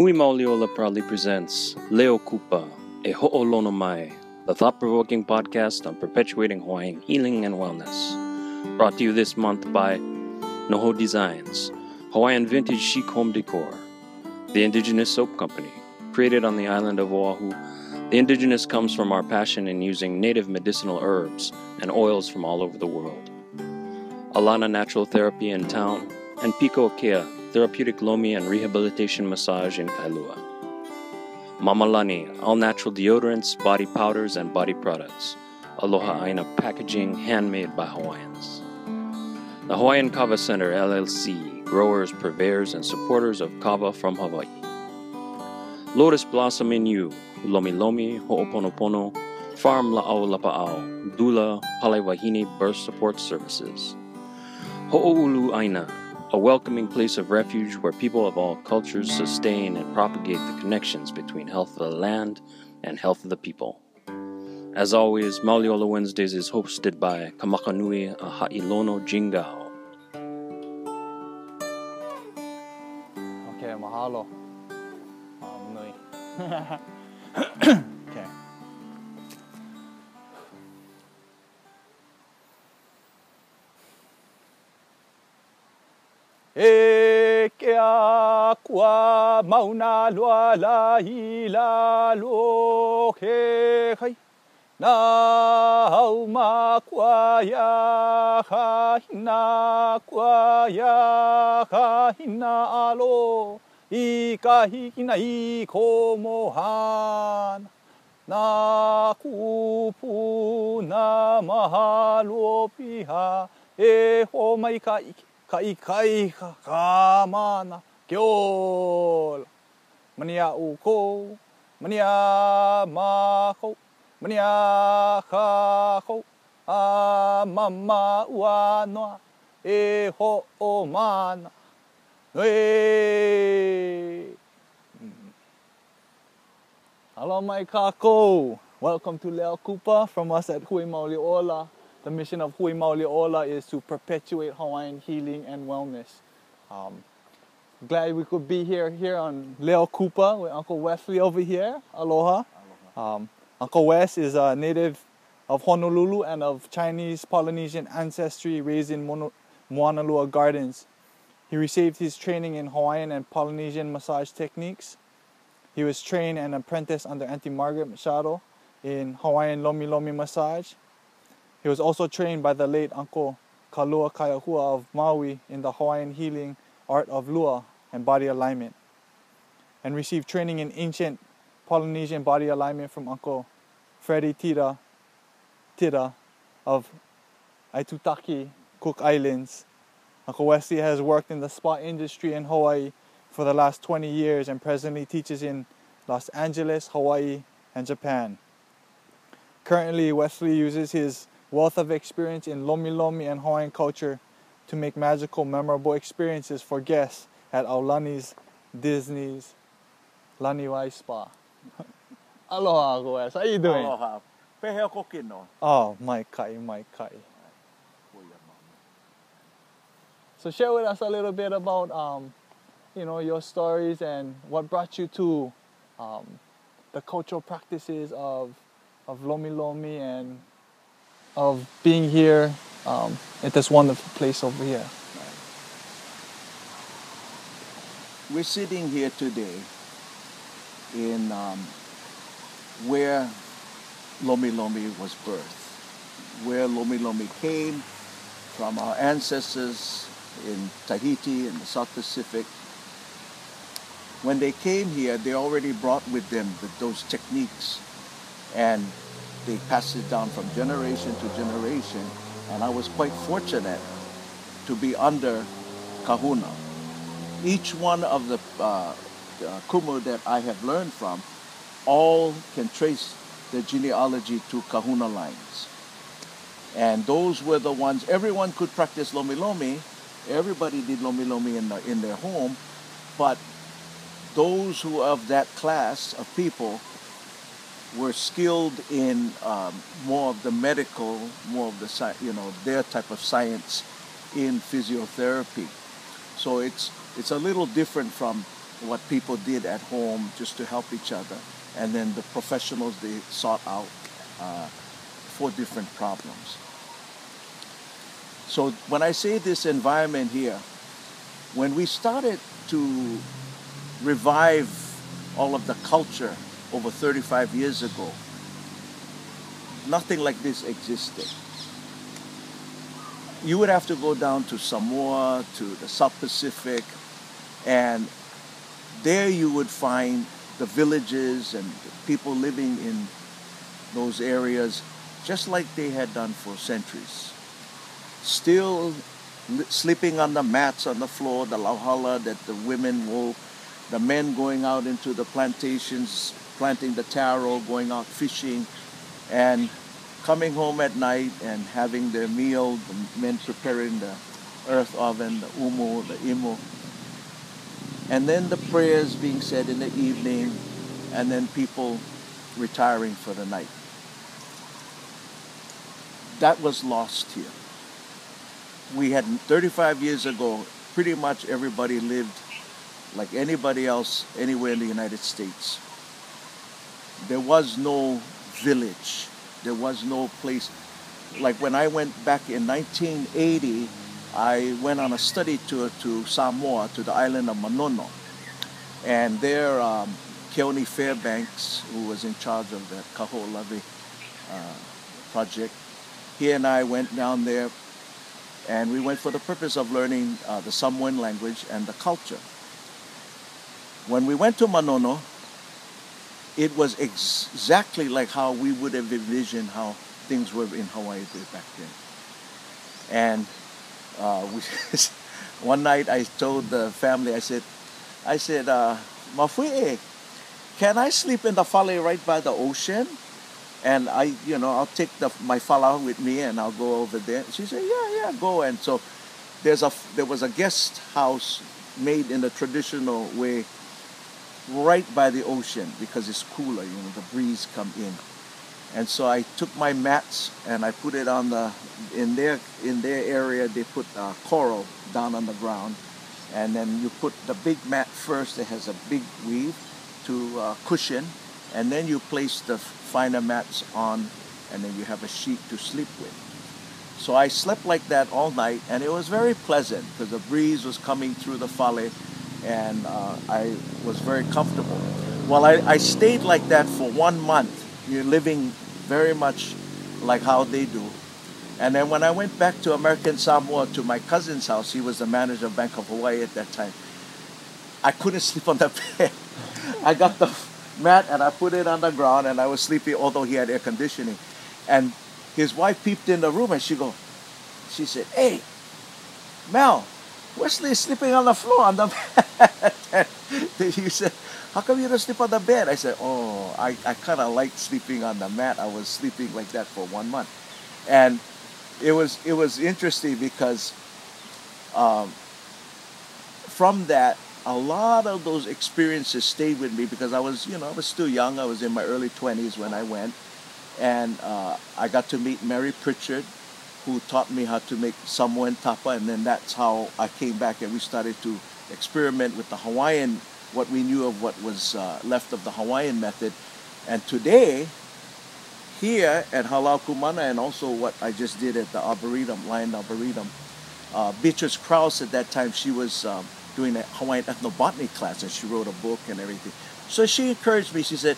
Hui Mauliola proudly presents Leo Kupa, a Ho'olono Mai, the thought-provoking podcast on perpetuating Hawaiian healing and wellness. Brought to you this month by Noho Designs, Hawaiian vintage chic home decor, the Indigenous Soap Company, created on the island of Oahu. The indigenous comes from our passion in using native medicinal herbs and oils from all over the world. Alana Natural Therapy in town, and Pico Kea Therapeutic Lomi and Rehabilitation Massage in Kailua. Mamalani, all natural deodorants, body powders, and body products. Aloha Aina packaging handmade by Hawaiians. The Hawaiian Kava Center LLC, growers, purveyors, and supporters of kava from Hawaii. Lotus Blossom in You, Lomi Lomi, Ho'oponopono, Farm La'au Lapa'au, Doula, Palaiwahine Birth Support Services. Ho'oulu Aina, a welcoming place of refuge where people of all cultures sustain and propagate the connections between health of the land and health of the people. As always, Mauliola Wednesdays is hosted by Kamakanui a Ha'ilono Jingao. Okay, mahalo. Um, E ke a kua mauna lua la hi la lo kai. Na hau ma kua ya ha hina kua ha hina alo. I ka hikina i ko mohana. Na kupu na mahalo piha e ho mai ka ike. Kai kai ka ka mana ke ola. Mania u ko, mania ma ko, mania ka ko. A mama ua noa e ho o mana. Hey. Mm. Hello, my kako. Welcome to Leo Kupa from us at Hui Ola. The mission of Hui Mauli Ola is to perpetuate Hawaiian healing and wellness. Um, glad we could be here here on Leo Kupa with Uncle Wesley over here. Aloha. Um, Uncle Wes is a native of Honolulu and of Chinese Polynesian ancestry, raised in Mono- Moanalua Gardens. He received his training in Hawaiian and Polynesian massage techniques. He was trained and apprenticed under Auntie Margaret Machado in Hawaiian Lomi Lomi massage. He was also trained by the late Uncle Kalua Kaiahua of Maui in the Hawaiian healing art of lua and body alignment, and received training in ancient Polynesian body alignment from Uncle Freddie Tira, Tira of Aitutaki, Cook Islands. Uncle Wesley has worked in the spa industry in Hawaii for the last 20 years and presently teaches in Los Angeles, Hawaii, and Japan. Currently, Wesley uses his wealth of experience in Lomi Lomi and Hawaiian culture to make magical, memorable experiences for guests at Aulani's Disney's Laniwai Spa. Aloha, Wes. How you doing? Aloha. Peheo ko kino. Oh, my kai, my kai. So share with us a little bit about, um, you know, your stories and what brought you to um, the cultural practices of of Lomi Lomi and of being here um, at this wonderful place over here. We're sitting here today in um, where Lomi Lomi was birthed, where Lomi Lomi came from our ancestors in Tahiti in the South Pacific. When they came here, they already brought with them the, those techniques and they passed it down from generation to generation. And I was quite fortunate to be under Kahuna. Each one of the uh, uh, kumu that I have learned from, all can trace the genealogy to Kahuna lines. And those were the ones, everyone could practice Lomi Lomi. Everybody did Lomi Lomi in, the, in their home. But those who of that class of people were skilled in um, more of the medical, more of the you know their type of science in physiotherapy. So it's it's a little different from what people did at home just to help each other, and then the professionals they sought out uh, for different problems. So when I say this environment here, when we started to revive all of the culture over 35 years ago, nothing like this existed. You would have to go down to Samoa, to the South Pacific, and there you would find the villages and people living in those areas just like they had done for centuries. Still sleeping on the mats on the floor, the lauhala that the women wove, the men going out into the plantations, planting the taro, going out fishing, and coming home at night and having their meal, the men preparing the earth oven, the umu, the imu. And then the prayers being said in the evening, and then people retiring for the night. That was lost here. We had 35 years ago, pretty much everybody lived like anybody else anywhere in the United States. There was no village. There was no place. Like when I went back in 1980, I went on a study tour to Samoa, to the island of Manono. And there, um, Fairbanks, who was in charge of the Kaho'olawe uh, project, he and I went down there and we went for the purpose of learning uh, the Samoan language and the culture. When we went to Manono, it was ex- exactly like how we would have envisioned how things were in Hawaii back then. And uh, we, one night I told the family, I said, I said, uh, Mafue, can I sleep in the fale right by the ocean? And I, you know, I'll take the, my fala with me and I'll go over there. She said, yeah, yeah, go. And so there's a, there was a guest house made in the traditional way right by the ocean because it's cooler, you know, the breeze come in. And so I took my mats and I put it on the in their in their area they put uh, coral down on the ground, and then you put the big mat first that has a big weave to uh, cushion, and then you place the finer mats on, and then you have a sheet to sleep with. So I slept like that all night, and it was very pleasant because the breeze was coming through the fale, and uh, I was very comfortable. Well, I, I stayed like that for one month. You're living very much like how they do. And then when I went back to American Samoa to my cousin's house, he was the manager of Bank of Hawaii at that time. I couldn't sleep on the bed. I got the mat and I put it on the ground and I was sleepy, although he had air conditioning. And his wife peeped in the room and she go, she said, "Hey, Mel, Wesley is sleeping on the floor on the bed." he said, "How come you don't sleep on the bed?" I said, "Oh, I, I kind of like sleeping on the mat. I was sleeping like that for one month, and it was it was interesting because um, from that." A lot of those experiences stayed with me because I was, you know, I was still young. I was in my early 20s when I went and uh, I got to meet Mary Pritchard, who taught me how to make Samoan tapa, and then that's how I came back and we started to experiment with the Hawaiian, what we knew of what was uh, left of the Hawaiian method. And today, here at Halau Kumana, and also what I just did at the Arboretum, Lyon Arboretum, uh, Beatrice Krauss at that time, she was um, doing a Hawaiian ethnobotany class, and she wrote a book and everything. So she encouraged me. She said,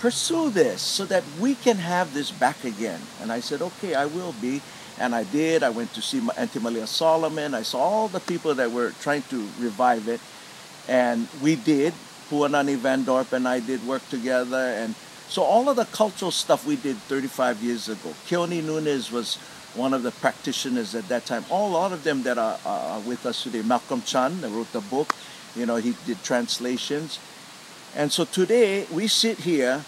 pursue this so that we can have this back again. And I said, okay, I will be. And I did. I went to see Auntie Malia Solomon. I saw all the people that were trying to revive it. And we did. Puanani Van Dorp and I did work together. And so all of the cultural stuff we did 35 years ago. Keone Nunes was one of the practitioners at that time. All a lot of them that are, are with us today. Malcolm Chun, wrote the book. You know, he did translations. And so today we sit here.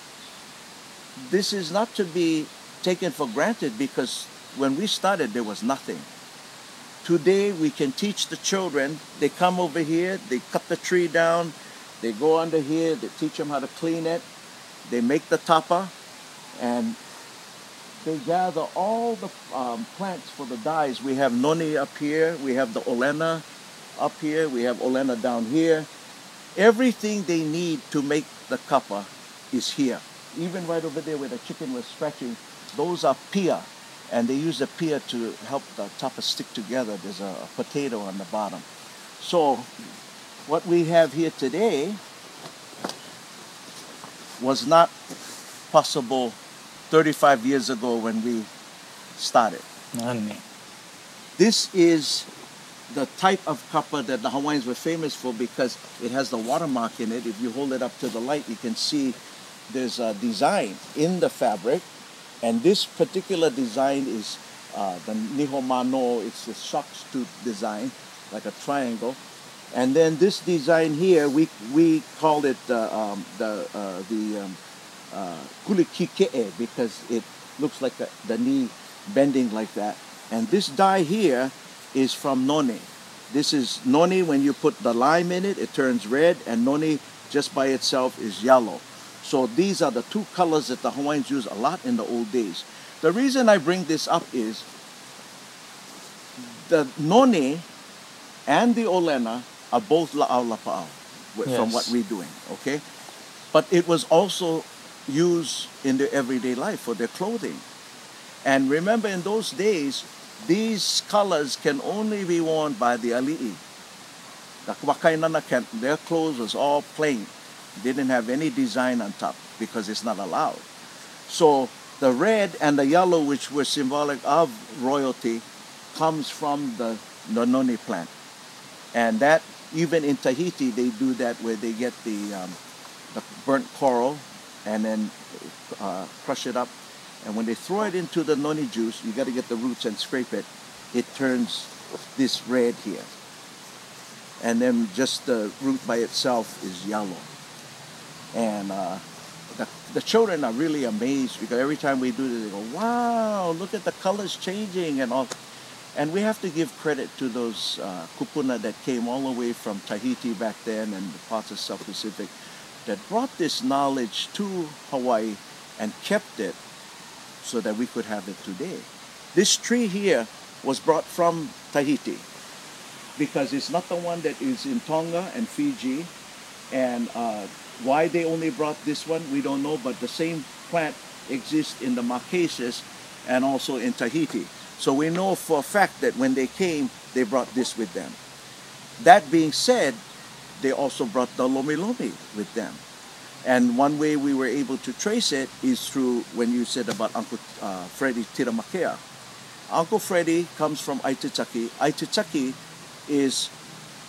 This is not to be taken for granted because when we started, there was nothing. Today we can teach the children. They come over here, they cut the tree down, they go under here, they teach them how to clean it, they make the tapa, and they gather all the um, plants for the dyes. We have noni up here, we have the olena up here, we have olena down here, everything they need to make the kapa is here. Even right over there where the chicken was scratching, those are pia. And they use the pia to help the tapa stick together. There's a, a potato on the bottom. So what we have here today was not possible 35 years ago when we started. Nani. This is the type of kapa that the Hawaiians were famous for because it has the watermark in it. If you hold it up to the light, you can see there's a design in the fabric. And this particular design is uh, the Nihomano, it's the shark's tooth design, like a triangle. And then this design here, we, we call it uh, um, the, uh, the um, uh, kulikike'e because it looks like a, the knee bending like that. And this dye here is from noni. This is noni when you put the lime in it, it turns red, and noni just by itself is yellow. So these are the two colors that the Hawaiians use a lot in the old days. The reason I bring this up is the noni and the olena are both la'au lapa'au wi- from what we're doing, okay? But it was also used in their everyday life for their clothing. And remember, in those days, these colors can only be worn by the ali'i. The wakainana can, their clothes was all plain. They didn't have any design on top because it's not allowed. So the red and the yellow, which were symbolic of royalty, comes from the nononi plant. And that, even in Tahiti, they do that where they get the, um, the burnt coral and then uh, crush it up. And when they throw it into the noni juice, you got to get the roots and scrape it. It turns this red here. And then just the root by itself is yellow. And uh, the, the children are really amazed because every time we do this, they go, wow, look at the colors changing and all. And we have to give credit to those uh, kupuna that came all the way from Tahiti back then and the parts of South Pacific that brought this knowledge to Hawaii and kept it so that we could have it today. This tree here was brought from Tahiti because it's not the one that is in Tonga and Fiji. And uh, why they only brought this one, we don't know, but the same plant exists in the Marquesas and also in Tahiti. So we know for a fact that when they came, they brought this with them. That being said, they also brought the lomi lomi with them. And one way we were able to trace it is through when you said about Uncle uh, Freddie Tiramakea. Uncle Freddie comes from Aitutaki. Aitutaki is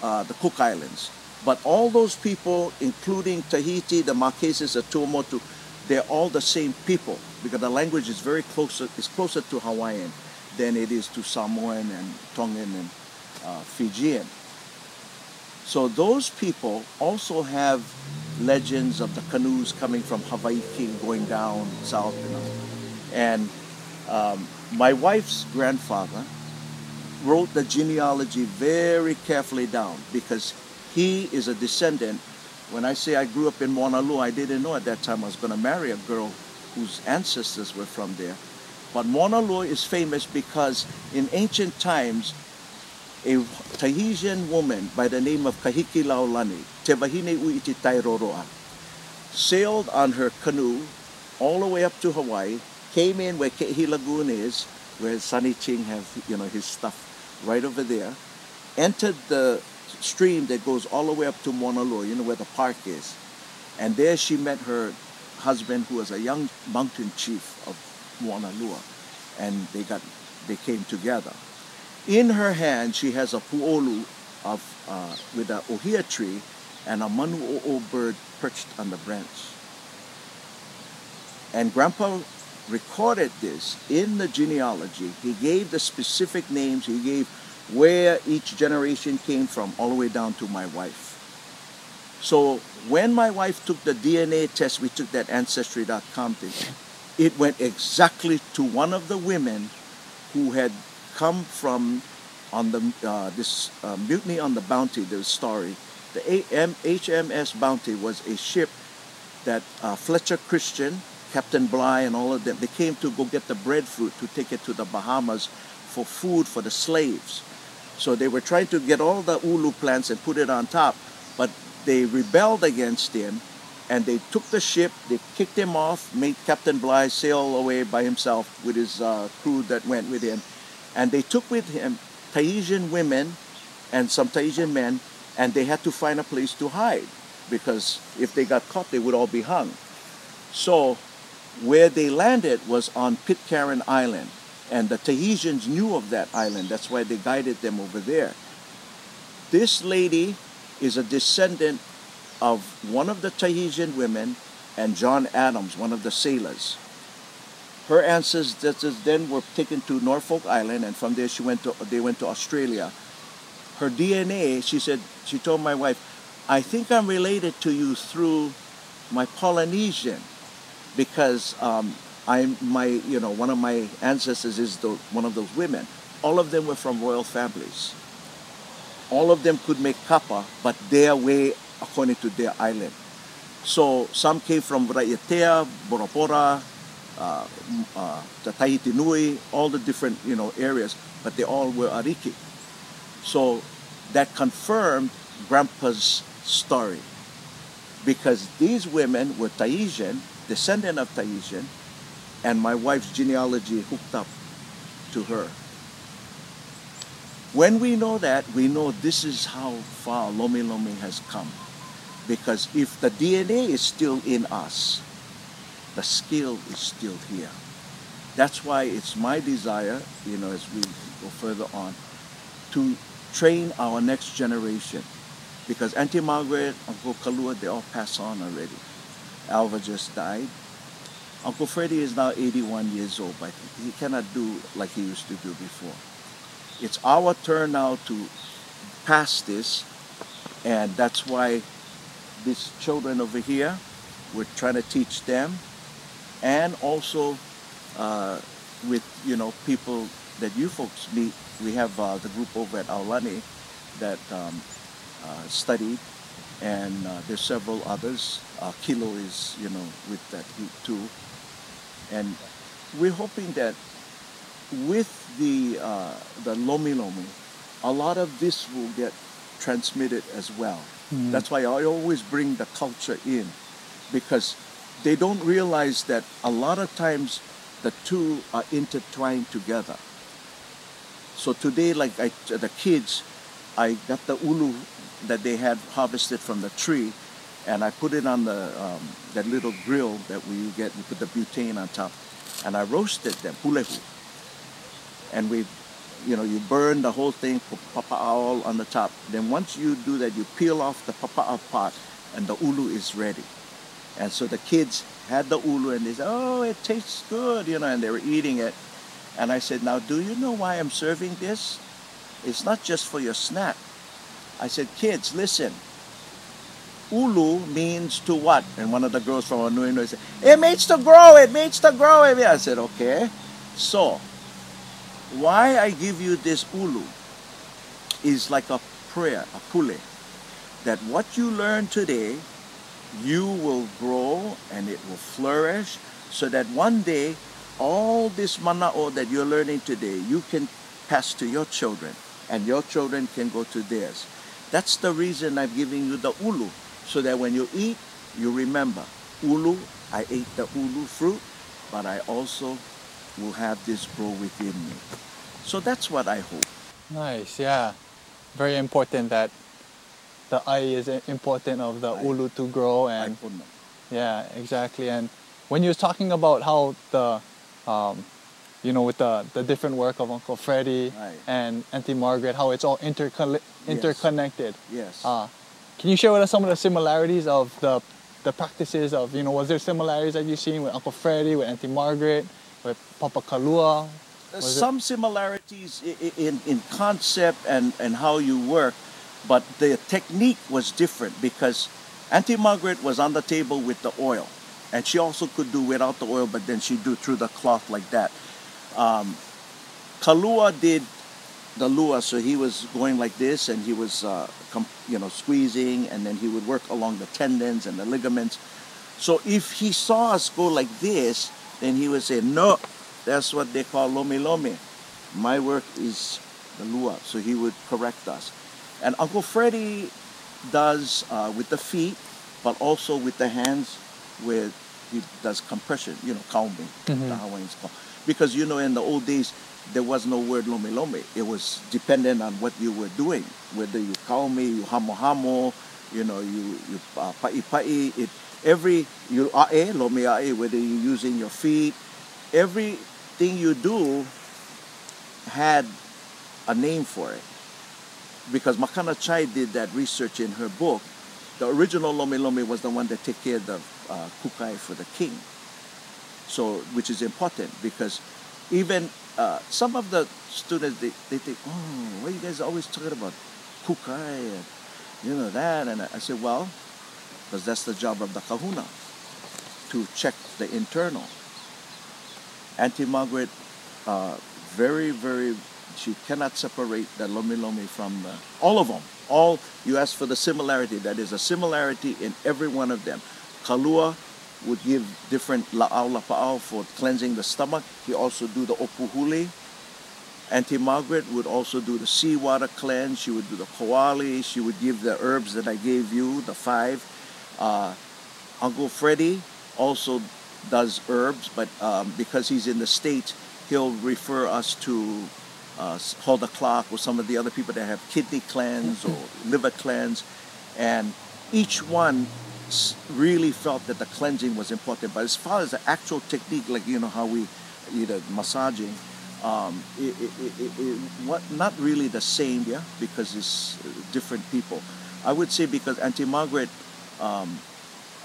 uh, the Cook Islands. But all those people, including Tahiti, the Marquesas, the Tuamotu, they're all the same people because the language is very closer, is closer to Hawaiian than it is to Samoan and Tongan and uh, Fijian. So those people also have legends of the canoes coming from Hawaii going down south. You know. And um, my wife's grandfather wrote the genealogy very carefully down because he is a descendant. When I say I grew up in Moanalua, I didn't know at that time I was going to marry a girl whose ancestors were from there. But Moanalua is famous because in ancient times, a Tahitian woman by the name of Kahiki Laulani, Te Wahine Uiti Tairoroa, sailed on her canoe all the way up to Hawaii, came in where Ke'ehi Lagoon is, where Sonny Ching has you know his stuff right over there, entered the stream that goes all the way up to Moanalua, you know where the park is. And there she met her husband who was a young mountain chief of Moanalua. And they got they came together. In her hand, she has a pu'olu of, uh, with a ohia tree and a manu'o'o bird perched on the branch. And Grandpa recorded this in the genealogy. He gave the specific names, he gave where each generation came from, all the way down to my wife. So when my wife took the DNA test, we took that Ancestry.com thing, it went exactly to one of the women who had come from on the uh, this uh, mutiny on the Bounty. The story, the HMS Bounty was a ship that uh, Fletcher Christian, Captain Bligh, and all of them they came to go get the breadfruit to take it to the Bahamas for food for the slaves. So they were trying to get all the ulu plants and put it on top, but they rebelled against him and they took the ship, they kicked him off, made Captain Bligh sail away by himself with his uh, crew that went with him. And they took with him Tahitian women and some Tahitian men, and they had to find a place to hide because if they got caught, they would all be hung. So, where they landed was on Pitcairn Island, and the Tahitians knew of that island. That's why they guided them over there. This lady is a descendant of one of the Tahitian women and John Adams, one of the sailors. Her ancestors then were taken to Norfolk Island, and from there she went to they went to Australia. Her DNA, she said, she told my wife, I think I'm related to you through my Polynesian, because um, I'm my you know one of my ancestors is the, one of those women. All of them were from royal families. All of them could make kapa, but their way according to their island. So some came from Raiatea, Bora Bora, uh, uh, Tahiti Nui, all the different you know areas, but they all were Ariki. So that confirmed Grandpa's story because these women were Tahitian, descendant of Tahitian, and my wife's genealogy hooked up to her. When we know that, we know this is how far Lomi Lomi has come. Because if the DNA is still in us, the skill is still here. That's why it's my desire, you know, as we go further on, to train our next generation. Because Auntie Margaret, Uncle Kalua, they all passed on already. Alva just died. Uncle Freddie is now 81 years old, but he cannot do like he used to do before. It's our turn now to pass this, and that's why these children over here, we're trying to teach them, and also uh, with you know people that you folks meet. We have uh, the group over at Aulani that um, uh, studied, and uh, there's several others. Uh, Kilo is you know with that group too, and we're hoping that with the uh, the Lomi Lomi, a lot of this will get transmitted as well. Mm. That's why I always bring the culture in because they don't realize that a lot of times the two are intertwined together. So today, like I, the kids, I got the ulu that they had harvested from the tree, and I put it on the um, that little grill that we get. We put the butane on top, and I roasted them pulehu. And we you know, you burn the whole thing, put papa'au on the top. Then once you do that, you peel off the papa'au part and the ulu is ready. And so the kids had the ulu and they said, oh, it tastes good, you know, and they were eating it. And I said, now do you know why I'm serving this? It's not just for your snack. I said, kids, listen. Ulu means to what? And one of the girls from Anuinu said, it means to grow, it means to grow. I said, okay. So why I give you this ulu is like a prayer, a pule, that what you learn today, you will grow and it will flourish so that one day all this mana'o that you're learning today, you can pass to your children and your children can go to theirs. That's the reason I'm giving you the ulu, so that when you eat, you remember, ulu, I ate the ulu fruit, but I also will have this grow within me. So that's what I hope. Nice, yeah. Very important that the eye is important of the Ai. ulu to grow and yeah, exactly. And when you're talking about how the, um, you know, with the, the different work of Uncle Freddie Ai. and Auntie Margaret, how it's all intercolle- interconnected. Yes. Uh, can you share with us some of the similarities of the the practices of you know was there similarities that you've seen with Uncle Freddie, with Auntie Margaret, with Papa Kalua? Was it- Some similarities in, in concept and, and how you work, but the technique was different because Auntie Margaret was on the table with the oil. And she also could do without the oil, but then she'd do through the cloth like that. Um, Kalua did the lua, so he was going like this, and he was, uh, com- you know, squeezing, and then he would work along the tendons and the ligaments. So if he saw us go like this, then he would say, "No, that's what they call lomi lomi. My work is the lua." So he would correct us. And Uncle Freddie does uh, with the feet, but also with the hands, with he does compression. You know, combing. Mhm. The Hawaiians call because you know in the old days there was no word lomi lomi. It was dependent on what you were doing, whether you kaumi, you hamo hamo, you know, you you uh, pa'i pa'i. It every you ae lomi ae, whether you're using your feet, everything you do had a name for it. Because Makana Chai did that research in her book. The original Lomi Lomi was the one that took care of the uh, kukai for the king. So, which is important because even uh, some of the students they, they think, oh, why you guys always talking about kukai and you know that? And I said, well, because that's the job of the kahuna to check the internal. Auntie Margaret, uh, very, very, she cannot separate the lomi lomi from the, all of them. All, you ask for the similarity. That is a similarity in every one of them. Kalua would give different la'au lapa'au for cleansing the stomach. He also do the opuhuli. Auntie Margaret would also do the seawater cleanse. She would do the koali. She would give the herbs that I gave you, the five. Uh, Uncle Freddie also does herbs, but um, because he's in the States, he'll refer us to uh, Hulda Clark or some of the other people that have kidney cleanse or liver cleanse. And each one really felt that the cleansing was important. But as far as the actual technique, like, you know, how we you know, massaging, um, it, it, it, it, it, what, not really the same, yeah, because it's uh, different people. I would say because Auntie Margaret um,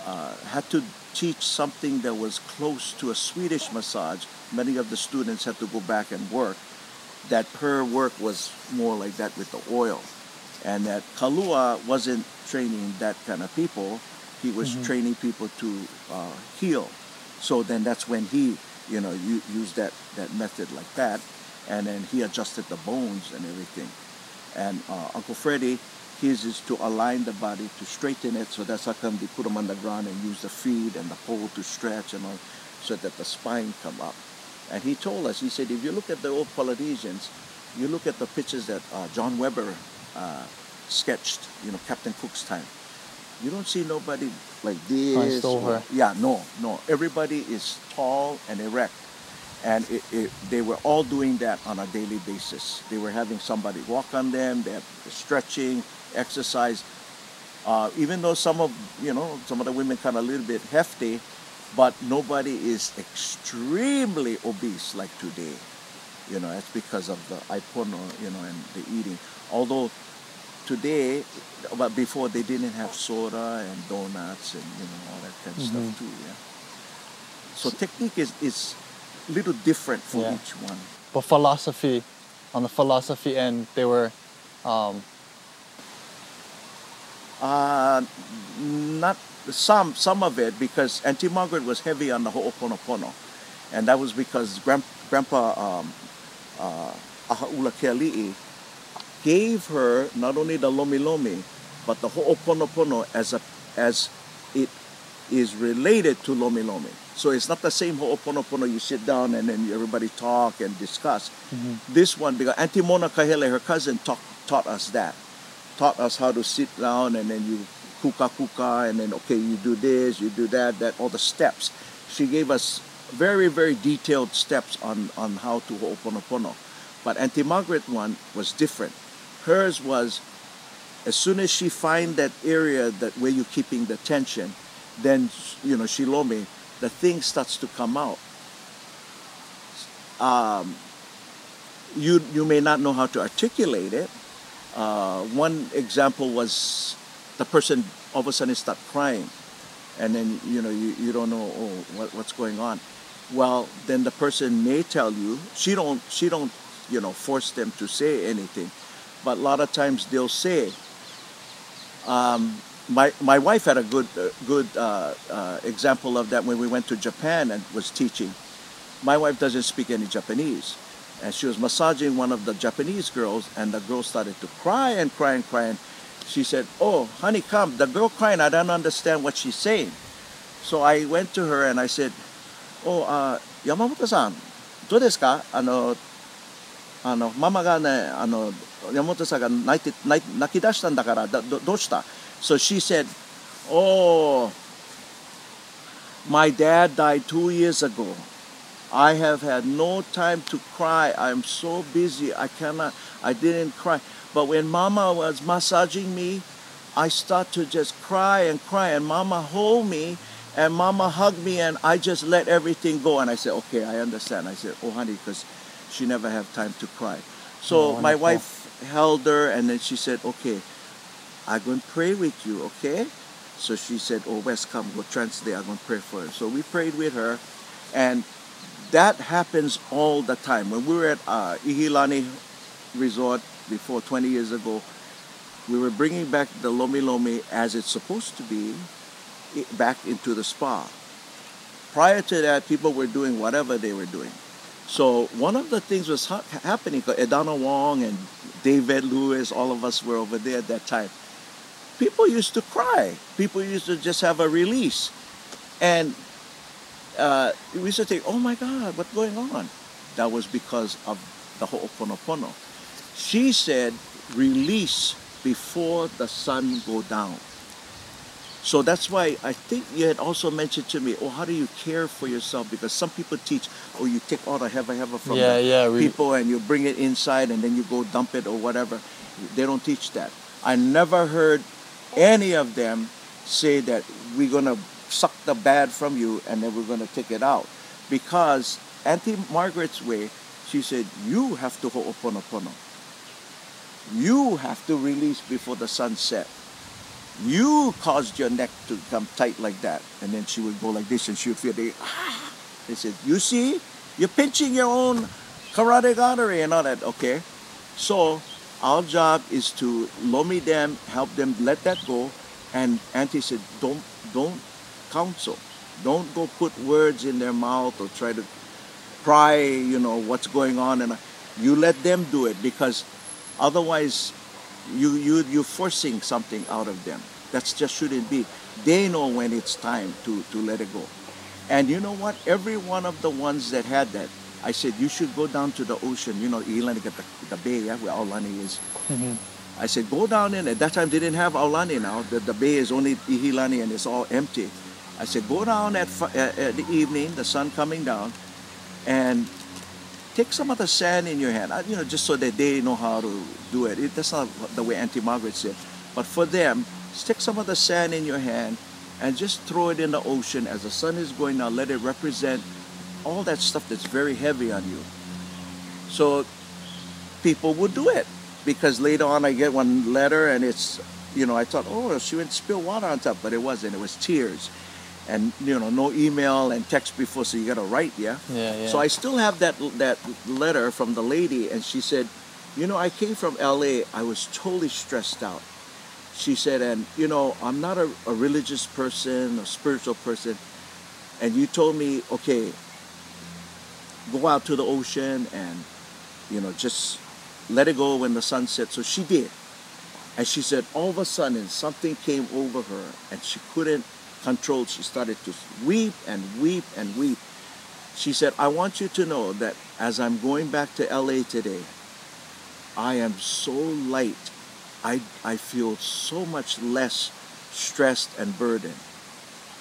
uh, had to teach something that was close to a Swedish massage. Many of the students had to go back and work. That her work was more like that with the oil, and that Kalua wasn't training that kind of people. He was training people to uh, heal. So then that's when he, you know, u- used that that method like that, and then he adjusted the bones and everything. And uh, Uncle Freddie, his is to align the body to straighten it. So that's how come they put him on the ground and use the feet and the pole to stretch and all, so that the spine come up. And he told us, he said, if you look at the old Polynesians, you look at the pictures that uh, John Webber uh, sketched, you know, Captain Cook's time. You don't see nobody like this. Or- yeah, no, no. Everybody is tall and erect and it, it, they were all doing that on a daily basis. They were having somebody walk on them. They had stretching, exercise. Uh, even though some of you know some of the women kind of a little bit hefty, but nobody is extremely obese like today. You know, that's because of the ipono, you know, and the eating. Although today, but before they didn't have soda and donuts and you know all that kind of Mhm. stuff too. Yeah. So technique is is little different for Yeah. each one. But philosophy, on the philosophy end, they were um, Uh, not some some of it because Auntie Margaret was heavy on the ho'oponopono, and that was because Grand, Grandpa um, uh, Ahaula Keali'i gave her not only the lomi lomi, but the ho'oponopono as a as it is related to lomi lomi. So it's not the same ho'oponopono you sit down and then everybody talk and discuss. This one because Auntie Mona Kahele, her cousin, taught taught us that taught us how to sit down and then you kuka kuka and then okay you do this you do that that all the steps. She gave us very very detailed steps on on how to ho'oponopono. But auntie margaret one was different. Hers was as soon as she find that area that where you're keeping the tension then you know shilomi the thing starts to come out. Um, you you may not know how to articulate it. Uh, one example was the person all of a sudden start crying and then you know you, you don't know oh what, what's going on well then the person may tell you she don't she don't you know force them to say anything but a lot of times they'll say um, my, my wife had a good uh, good uh, uh, example of that when we went to Japan and was teaching. My wife doesn't speak any Japanese, and she was massaging one of the Japanese girls, and the girl started to cry and cry and cry. And she said, "Oh, honey, come." The girl crying. I don't understand what she's saying. So I went to her and I said, "Oh, uh, Yamamoto-san, どうですか？あのあのママがねあの山本さんが泣いて泣い泣き出したんだからだどどうした So she said, Oh, my dad died two years ago. I have had no time to cry. I'm so busy. I cannot, I didn't cry. But when mama was massaging me, I start to just cry and cry and mama hold me and mama hugged me and I just let everything go. And I said, okay, I understand. I said, oh honey, because she never have time to cry. So Oh, my wife held her and then she said, okay, I'm going to pray with you, okay? So she said, oh, Wes, come, go translate. I'm going to pray for her. So we prayed with her and that happens all the time. When we were at uh, Ihilani Resort before 20 years ago, we were bringing back the Lomi Lomi as it's supposed to be back into the spa. Prior to that, people were doing whatever they were doing. So one of the things was ha- happening. Edana Wong and David Lewis, all of us were over there at that time. People used to cry. People used to just have a release, and uh, we used to think, "Oh my God, what's going on?" That was because of the Ho'oponopono. She said, "Release before the sun go down." So that's why I think you had also mentioned to me, oh, how do you care for yourself? Because some people teach, oh, you take all the heva heva from Yeah, the yeah, we- people and you bring it inside and then you go dump it or whatever. They don't teach that. I never heard any of them say that we're going to suck the bad from you and then we're going to take it out. Because Auntie Margaret's way, she said, you have to ho'oponopono. You have to release before the sun set. You caused your neck to come tight like that. And then she would go like this and she would feel the, ah. They said, you see, you're pinching your own carotid artery and all that. Okay. So our job is to lomi them, help them let that go. And Auntie said, don't, don't counsel. Don't go put words in their mouth or try to pry, you know, what's going on. And you let them do it because otherwise you, you, you're forcing something out of them. That just shouldn't be. They know when it's time to, to let it go. And you know what? Every one of the ones that had that, I said, you should go down to the ocean. You know, Ilani got the, the bay, yeah, where Aulani is. Mm-hmm. I said, go down in. It. At that time, they didn't have Aulani now. The, the bay is only Ihilani and it's all empty. I said, go down at, uh, at the evening, the sun coming down, and take some of the sand in your hand, uh, you know, just so that they know how to do it. it that's not the way Auntie Margaret said. But for them, stick some of the sand in your hand and just throw it in the ocean as the sun is going down. Let it represent all that stuff that's very heavy on you. So people would do it because later on I get one letter and it's, you know, I thought, oh, she would spill water on top, but it wasn't. It was tears. And, you know, no email and text before, so you got to write, yeah? Yeah, yeah. So I still have that that letter from the lady, and she said, "You know, I came from L.A. I was totally stressed out." She said, "And you know, I'm not a, a religious person, a spiritual person, and you told me, okay, go out to the ocean and you know just let it go when the sun sets." So she did, and she said, all of a sudden something came over her, and she couldn't control. She started to weep and weep and weep. She said, I want you to know that as I'm going back to LA today, I am so light. I, I feel so much less stressed and burdened.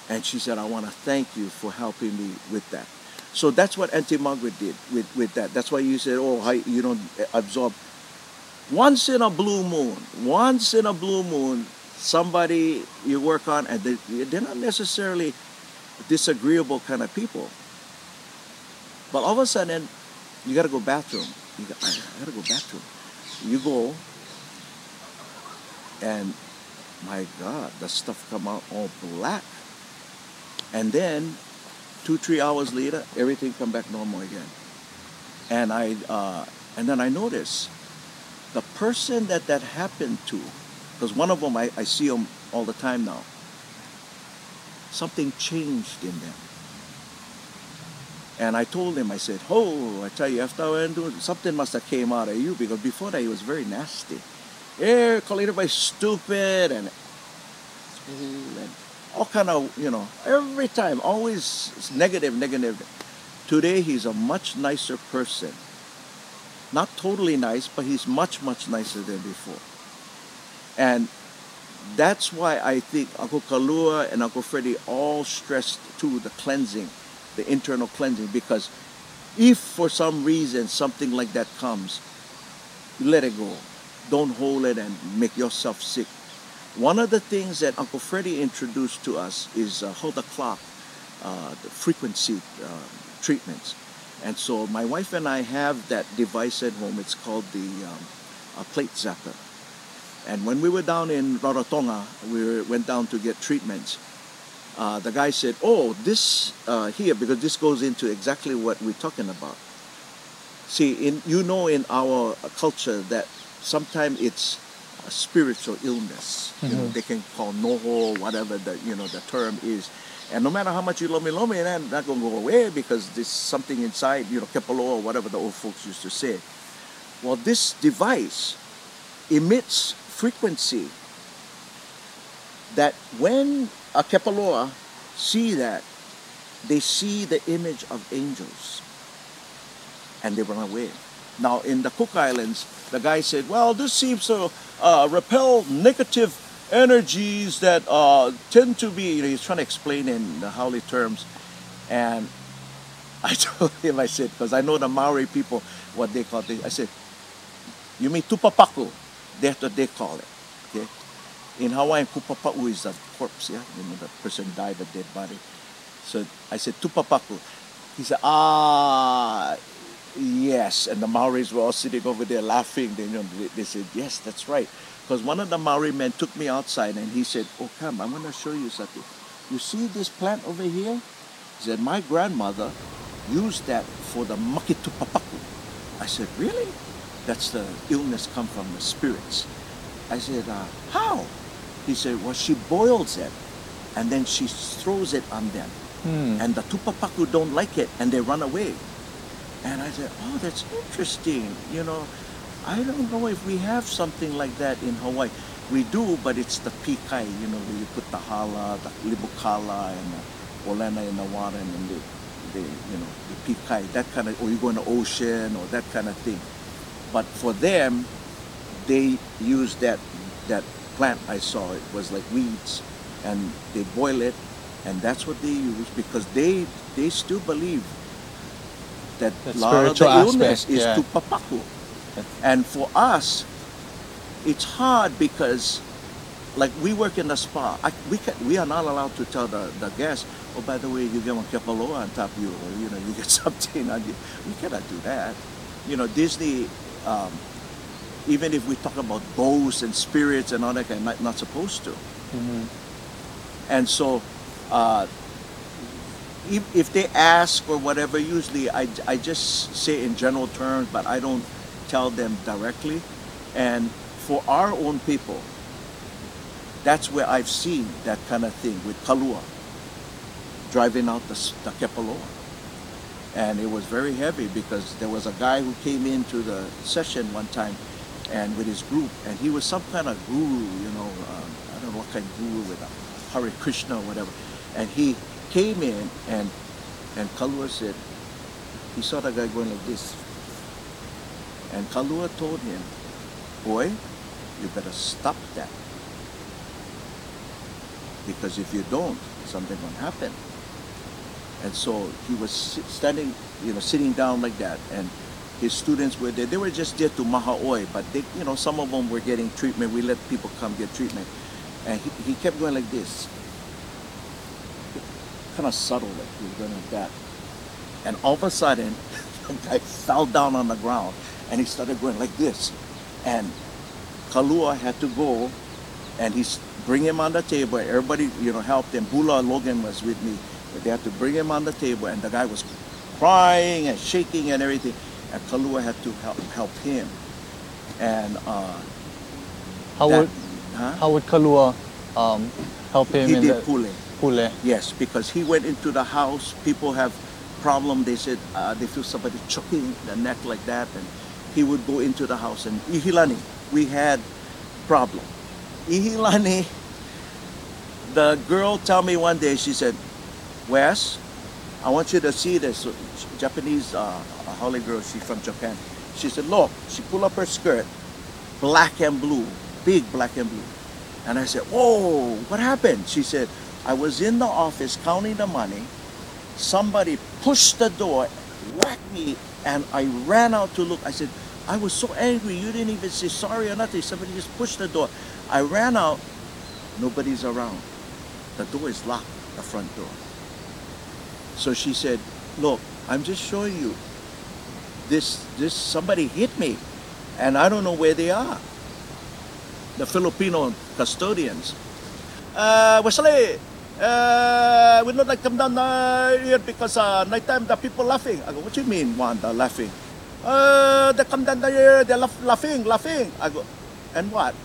And she said, I want to thank you for helping me with that. So that's what Auntie Margaret did with, with that. That's why you said, oh, you don't absorb. Once in a blue moon, once in a blue moon, somebody you work on, and they, they're not necessarily disagreeable kind of people. But all of a sudden, you got to go bathroom. You got, I got to go bathroom. You go, and my God, the stuff come out all black. And then, two three hours later, everything come back normal again. And I, uh, and then I notice the person that that happened to, because one of them I, I see them all the time now. Something changed in them. And I told him, I said, Oh, I tell you, after I went to something must have came out of you because before that he was very nasty. Yeah, calling everybody stupid and, mm-hmm. and all kind of, you know, every time, always negative, negative. Today he's a much nicer person. Not totally nice, but he's much, much nicer than before. And that's why I think Uncle Kalua and Uncle Freddie all stressed to the cleansing, the internal cleansing, because if for some reason something like that comes, let it go. Don't hold it and make yourself sick. One of the things that Uncle Freddie introduced to us is uh, Hulda Clark, uh, the frequency uh, treatments. And so my wife and I have that device at home. It's called the um, a plate zapper. And when we were down in Rarotonga, we went down to get treatments. Uh, the guy said, "Oh, this uh, here because this goes into exactly what we're talking about." See, in you know, in our culture that sometimes it's a spiritual illness. You know, Mhm. they can call noho, whatever the you know the term is. And no matter how much you love me, love me, that's not gonna go away because there's something inside, you know, kepalo or whatever the old folks used to say. Well, this device emits frequency that when a kepaloa see that, they see the image of angels and they run away. Now, in the Cook Islands, the guy said, Well, this seems to uh, repel negative energies that uh, tend to be, you know, he's trying to explain in the haole terms. And I told him, I said, because I know the Maori people, what they call it. I said, You mean tupapaku? That's what they call it. Okay? In Hawaiian, kupapau is a corpse, yeah? You know, the person died, a dead body. So I said, tupapaku. He said, ah, yes. And the Maoris were all sitting over there laughing. They, you know, they, they said, yes, that's right. Because one of the Maori men took me outside and he said, oh, come, I'm going to show you something. You see this plant over here? He said, my grandmother used that for the makitupapaku. I said, really? That's the illness come from the spirits. I said, uh, how? He said, well, she boils it and then she throws it on them. Hmm. And the tupapaku don't like it and they run away. And I said, oh, that's interesting. You know, I don't know if we have something like that in Hawaii. We do, but it's the pikai, you know, where you put the hala, the limu kala, and the olena in the water, and then the, the you know, the pikai, that kind of, or you go in the ocean, or that kind of thing. But for them, they use that that plant I saw. It was like weeds, and they boil it, and that's what they use because they they still believe that a lot of the spiritual illness aspect, is yeah. tupapaku. And for us, it's hard because, like we work in the spa, I, we can, we are not allowed to tell the, the guests, oh by the way, you get one kepaloa on top of you, or you know, you get something on you. We cannot do that. You know, Disney. Um, even if we talk about ghosts and spirits and all that, kind, not not supposed to. Mhm. And so, uh, if, if they ask or whatever, usually I, I just say in general terms, but I don't tell them directly. And for our own people, that's where I've seen that kind of thing with Kalua, driving out the, the Kepaloa. And it was very heavy because there was a guy who came into the session one time and with his group, and he was some kind of guru, you know, um, I don't know what kind of guru with a Hare Krishna or whatever. And he came in and and Kalua said, he saw the guy going like this. And Kalua told him, boy, you better stop that. Because if you don't, something will happen. And so he was standing, you know, sitting down like that, and his students were there. They were just there to maha'oi, but they, you know, some of them were getting treatment. We let people come get treatment, and he, he kept going like this, kind of subtle, like he was going like that. And all of a sudden, the guy fell down on the ground, and he started going like this, and Kalua had to go, and he's bring him on the table. Everybody, you know, helped him. Bula Logan was with me. But they had to bring him on the table, and the guy was crying and shaking and everything. And Kalua had to help help him. And uh, How that- would huh? how would Kalua um, help him he in did the pule. pule? Yes, because he went into the house. People have problem. They said uh, they feel somebody choking the neck like that, and he would go into the house. And Ihilani, we had problem. Ihilani, the girl tell me one day. She said, "Wes, I want you to see this Japanese uh, holy girl. She's from Japan. She said, look. She pulled up her skirt, black and blue, big black and blue. And I said, Whoa, what happened? She said, I was in the office counting the money. Somebody pushed the door, whacked me, and I ran out to look. I said, I was so angry. You didn't even say sorry or nothing. Somebody just pushed the door. I ran out. Nobody's around. The door is locked, the front door. So she said, Look, I'm just showing you. This this somebody hit me and I don't know where they are. The Filipino custodians. Uh, Wesley, uh, we not like come down here because uh, nighttime the people laughing. I go, what do you mean, Wanda, laughing? Uh, they come down here, they're laugh, laughing, laughing. I go, and what?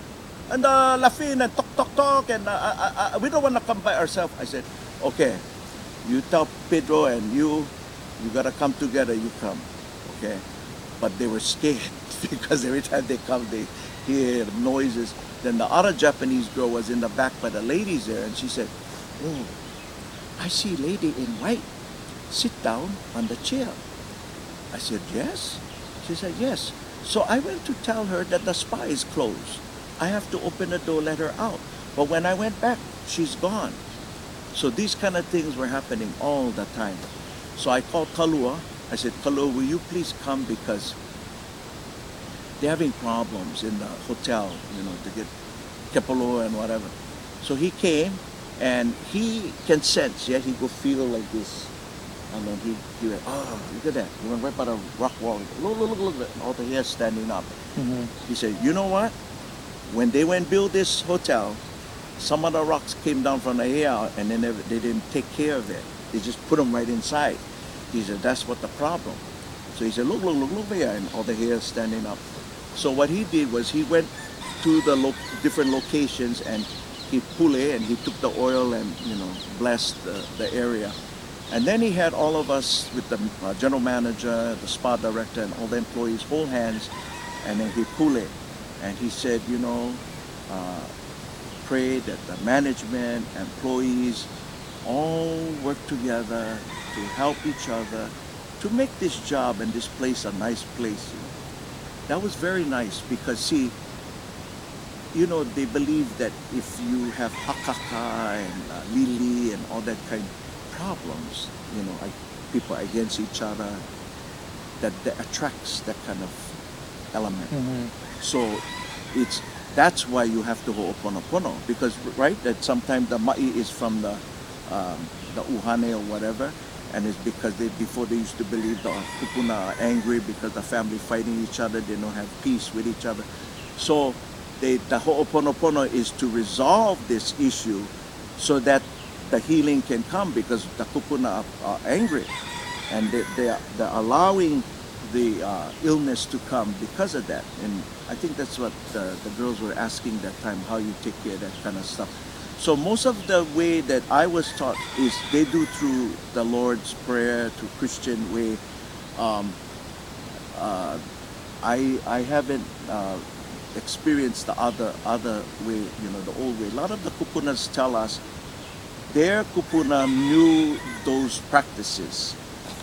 And uh, laughing and talk, talk, talk, and uh, uh, uh, we don't want to come by ourselves. I said, okay, you tell Pedro and you, you gotta come together, you come, okay? But they were scared because every time they come, they hear noises. Then the other Japanese girl was in the back by the ladies there, and she said, "Oh, I see lady in white. Sit down on the chair." I said, "Yes." She said, "Yes." So I went to tell her that the spa is closed. I have to open the door, let her out. But when I went back, she's gone. So these kind of things were happening all the time. So I called Kalua. I said, Kalua, will you please come because they're having problems in the hotel, you know, to get Kepalo and whatever. So he came and he can sense, yeah, he go feel like this. And then he, he went, oh, look at that. He went right by the rock wall. Look, look, look, look, look. All the hair standing up. Mhm. He said, you know what? When they went build this hotel, some of the rocks came down from the air and they, never, they didn't take care of it. They just put them right inside. He said, that's what the problem. So he said, look, look, look, look there. And all the hair standing up. So what he did was he went to the lo- different locations and he pulled it and he took the oil and, you know, blessed the, the area. And then he had all of us with the uh, general manager, the spa director, and all the employees hold hands, and then he pulled it. And he said, you know, uh, pray that the management, employees, all work together to help each other to make this job and this place a nice place. That was very nice because, see, you know, they believe that if you have hakaka and uh, lili and all that kind of problems, you know, like people against each other, that, that attracts that kind of element. Mhm. So it's that's why you have to go oponopono because right that sometimes the mai is from the um, the uhane or whatever, and it's because they before they used to believe the kupuna are angry because the family fighting each other, they don't have peace with each other. So they the ho'oponopono is to resolve this issue so that the healing can come because the kupuna are, are angry and they, they are, they're allowing the uh, illness to come because of that. And I think that's what the, girls were asking that time, how you take care of that kind of stuff. So most of the way that I was taught is they do through the Lord's Prayer, through Christian way. Um, uh, I I haven't uh, experienced the other other way, you know, the old way. A lot of the kupunas tell us their kupuna knew those practices,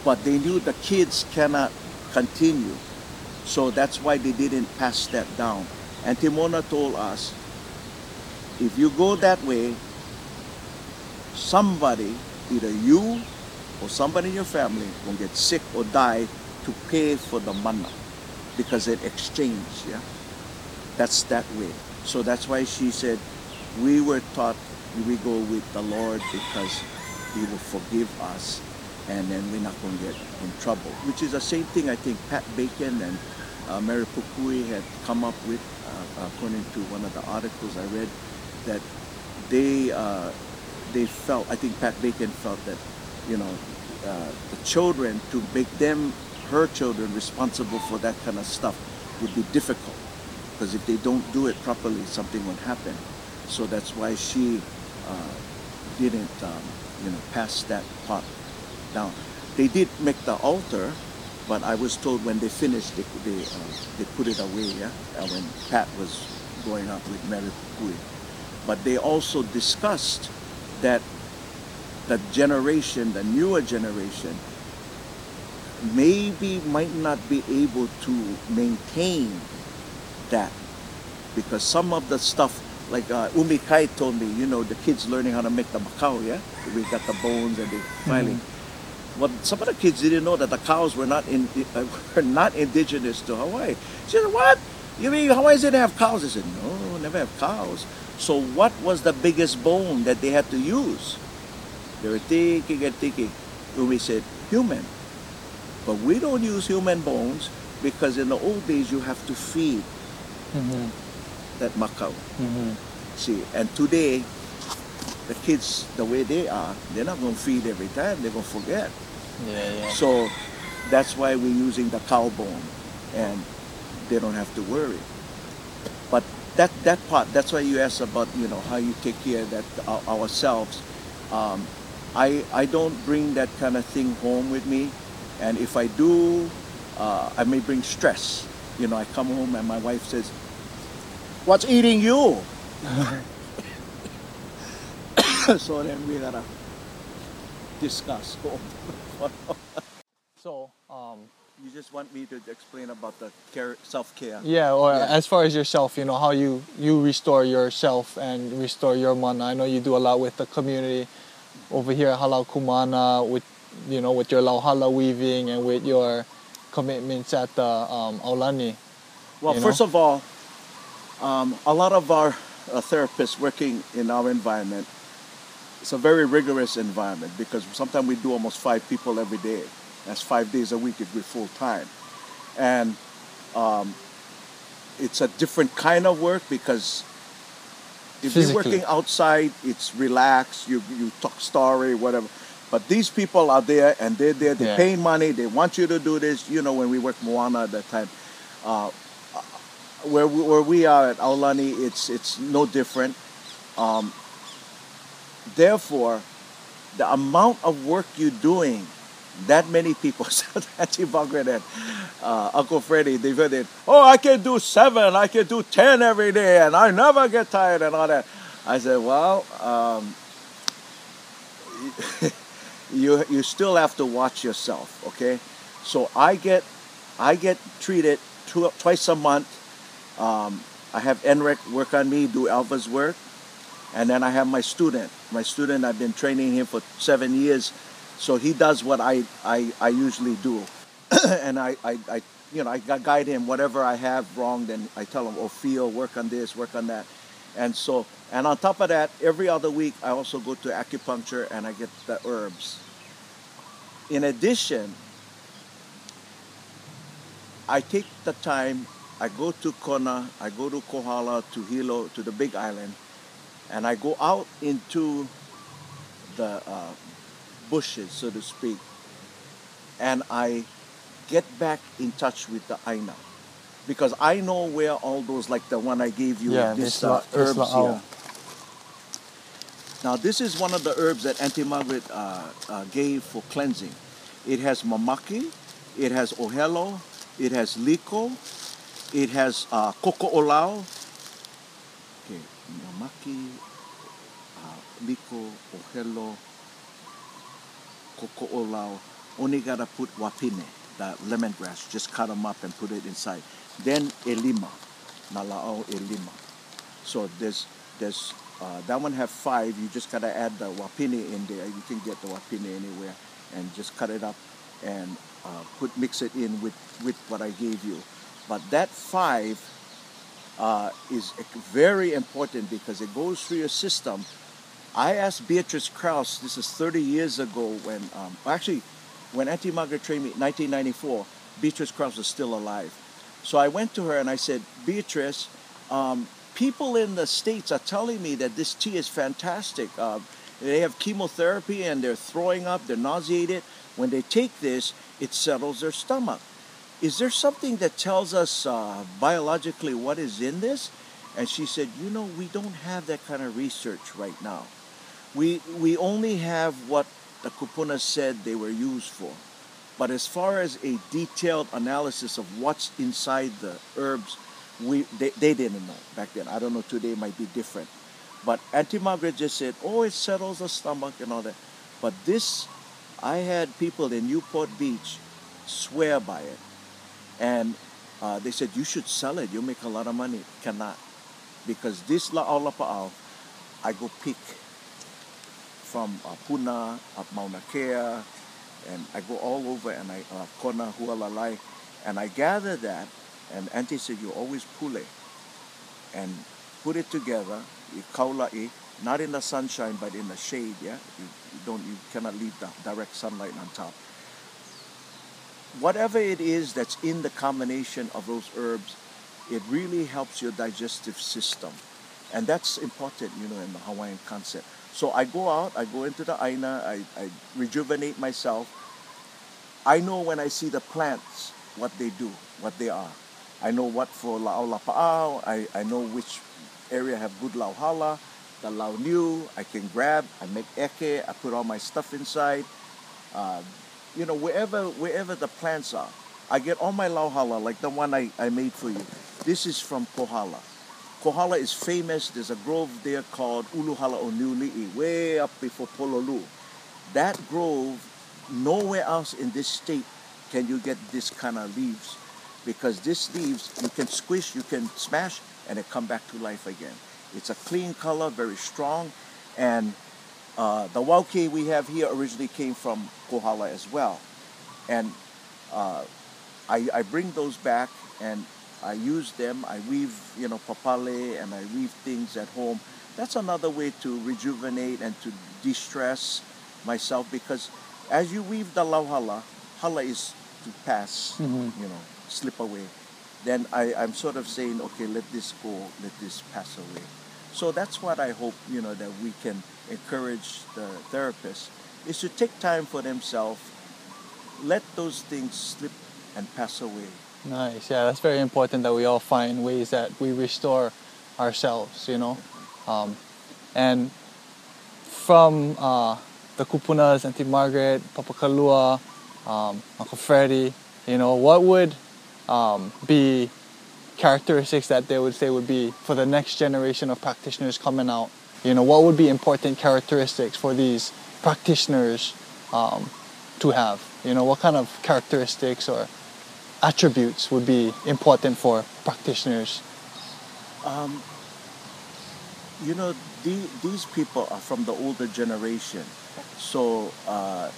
but they knew the kids cannot continue. So that's why they didn't pass that down. And Timona told us, if you go that way, somebody, either you or somebody in your family, will get sick or die to pay for the mana because it exchanged, yeah? That's that way. So that's why she said, we were taught we go with the Lord because He will forgive us and then we're not going to get in trouble. Which is the same thing I think Pat Bacon and uh, Mary Pukui had come up with, uh, according to one of the articles I read, that they uh, they felt. I think Pat Bacon felt that you know uh, the children to make them her children responsible for that kind of stuff would be difficult because if they don't do it properly, something would happen. So that's why she uh, didn't um, you know pass that part down. They did make the altar, but I was told when they finished, they they, uh, they put it away. Yeah, uh, when Pat was growing up with Mary Pukui. But they also discussed that the generation, the newer generation, maybe might not be able to maintain that because some of the stuff like uh, Umi Kai told me, you know, the kids learning how to make the makau, yeah? We got the bones and the filing. Well, some of the kids didn't know that the cows were not in, uh, were not indigenous to Hawaii. She said, "What? You mean Hawaiians didn't have cows?" I said, "No, never have cows." So what was the biggest bone that they had to use? They were thinking and thinking. Umi said, "Human." But we don't use human bones because in the old days you have to feed Mhm. that makau. Mhm. See, and today, the kids, the way they are, they're not going to feed every time. They're going to forget. Yeah, yeah. So that's why we're using the cow bone, and they don't have to worry. But that that part, that's why you asked about you know how you take care of that our, ourselves. Um, I I don't bring that kind of thing home with me, and if I do, uh, I may bring stress. You know, I come home and my wife says, "What's eating you?" so then we gotta discuss. So, um, You just want me to explain about the care, self-care. yeah, or Yeah. as far as yourself, you know, how you you restore yourself and restore your mana. I know you do a lot with the community over here at Halau Ku Mana with you know with your lauhala weaving and with your commitments at the um, Aulani. Well, you first know? of all, um, a lot of our uh, therapists working in our environment, it's a very rigorous environment because sometimes we do almost five people every day. That's five days a week if we're full time. And um, it's a different kind of work because if you're working outside, it's relaxed, you, you talk story, whatever. But these people are there and they're there, they're Yeah. paying money, they want you to do this. You know, when we worked Moana at that time, uh, where we, where we are at Aulani, it's it's no different. Um, therefore, the amount of work you're doing, that many people, and uh, Uncle Freddie, they've heard it. Oh, I can do seven, I can do ten every day, and I never get tired and all that. I said, well, um, you you still have to watch yourself, okay? So I get I get treated two, twice a month. Um, I have Enric work on me, do Alva's work, and then I have my student. My student, I've been training him for seven years, so he does what I I, I usually do, and I, I, I you know I guide him whatever I have wrong. Then I tell him, oh, feel work on this, work on that, and so and on top of that, every other week I also go to acupuncture and I get the herbs. In addition, I take the time, I go to Kona, I go to Kohala, to Hilo, to the Big Island, and I go out into the uh, bushes, so to speak, and I get back in touch with the Aina. Because I know where all those, like the one I gave you, Yeah, this this uh, this herbs la'au. here. Now, this is one of the herbs that Auntie Margaret uh, uh, gave for cleansing. It has mamaki, it has ohelo, it has liko, it has uh, koko olao. Okay, mamaki, uh, liko, ohelo, koko olao. Only gotta put wapine, the lemongrass. Just cut them up and put it inside. Then elima, nalao elima. So there's there's uh, that one have five. You just gotta add the wapine in there. You can get the wapine anywhere, and just cut it up and uh, put mix it in with with what I gave you. But that five uh, is very important because it goes through your system. I asked Beatrice Krauss. This is 30 years ago when um, actually when Auntie Margaret trained me in 1994. Beatrice Krauss was still alive. So I went to her and I said, Beatrice, um, people in the States are telling me that this tea is fantastic. Uh, they have chemotherapy and they're throwing up, they're nauseated. When they take this, it settles their stomach. Is there something that tells us uh, biologically what is in this? And she said, You know, we don't have that kind of research right now. We, we only have what the Kupuna said they were used for. But as far as a detailed analysis of what's inside the herbs, we they, they didn't know back then. I don't know today might be different. But Auntie Margaret just said, oh, it settles the stomach and all that. But this, I had people in Newport Beach swear by it. And uh, they said, you should sell it. You'll make a lot of money. Cannot. because this la'aulapa'au, I go pick from uh, Puna, up Mauna Kea, and I go all over and I, uh, Kona, Hualalai, and I gather that, and Auntie said, you always pull it, and put it together, you kaula'i, not in the sunshine, but in the shade, yeah? You, you don't, you cannot leave the direct sunlight on top. Whatever it is that's in the combination of those herbs, it really helps your digestive system. And that's important, you know, in the Hawaiian concept. So I go out, I go into the aina, I, I rejuvenate myself. I know when I see the plants what they do, what they are. I know what for la'au lapa'au, I, I know which area have good lauhala, the lau new, I can grab, I make eke, I put all my stuff inside. Uh, you know, wherever wherever the plants are, I get all my lauhala, like the one I, I made for you. This is from Kohala. Kohala is famous. There's a grove there called Uluhala o Niuli'i, way up before Pololu. That grove, nowhere else in this state can you get this kind of leaves because this leaves you can squish, you can smash, and it come back to life again. It's a clean color, very strong, and uh, the wauke we have here originally came from Kohala as well, and uh, I, I bring those back and I use them. I weave, you know, papale and I weave things at home. That's another way to rejuvenate and to de-stress myself because as you weave the lauhala, hala is to pass, Mhm. you know, slip away. Then I, I'm sort of saying, okay, let this go, let this pass away. So that's what I hope, you know, that we can encourage the therapists is to take time for themselves, let those things slip and pass away. Nice. Yeah, that's very important that we all find ways that we restore ourselves, you know. Um, and from uh, the Kupunas, Auntie Margaret, Papa Kalua, um, Uncle Freddie, you know, what would um, be characteristics that they would say would be for the next generation of practitioners coming out? You know, what would be important characteristics for these practitioners um, to have? You know, what kind of characteristics or attributes would be important for practitioners? Um, you know, the, these people are from the older generation, so uh,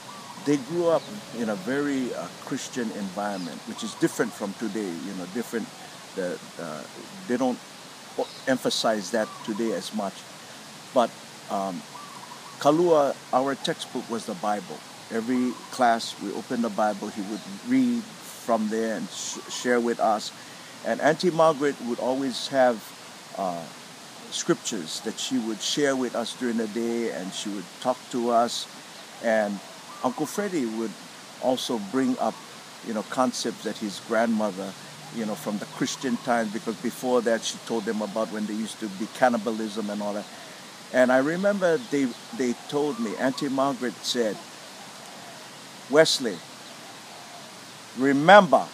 they grew up in a very uh, Christian environment, which is different from today. You know, different. The, uh, they don't emphasize that today as much, but um, Kalua, our textbook was the Bible. Every class we opened the Bible, he would read from there and sh- share with us. And Auntie Margaret would always have uh, scriptures that she would share with us during the day and she would talk to us. And Uncle Freddie would also bring up, you know, concepts that his grandmother, you know, from the Christian times, because before that she told them about when there used to be cannibalism and all that. And I remember they, they told me, Auntie Margaret said, Wesley, remember,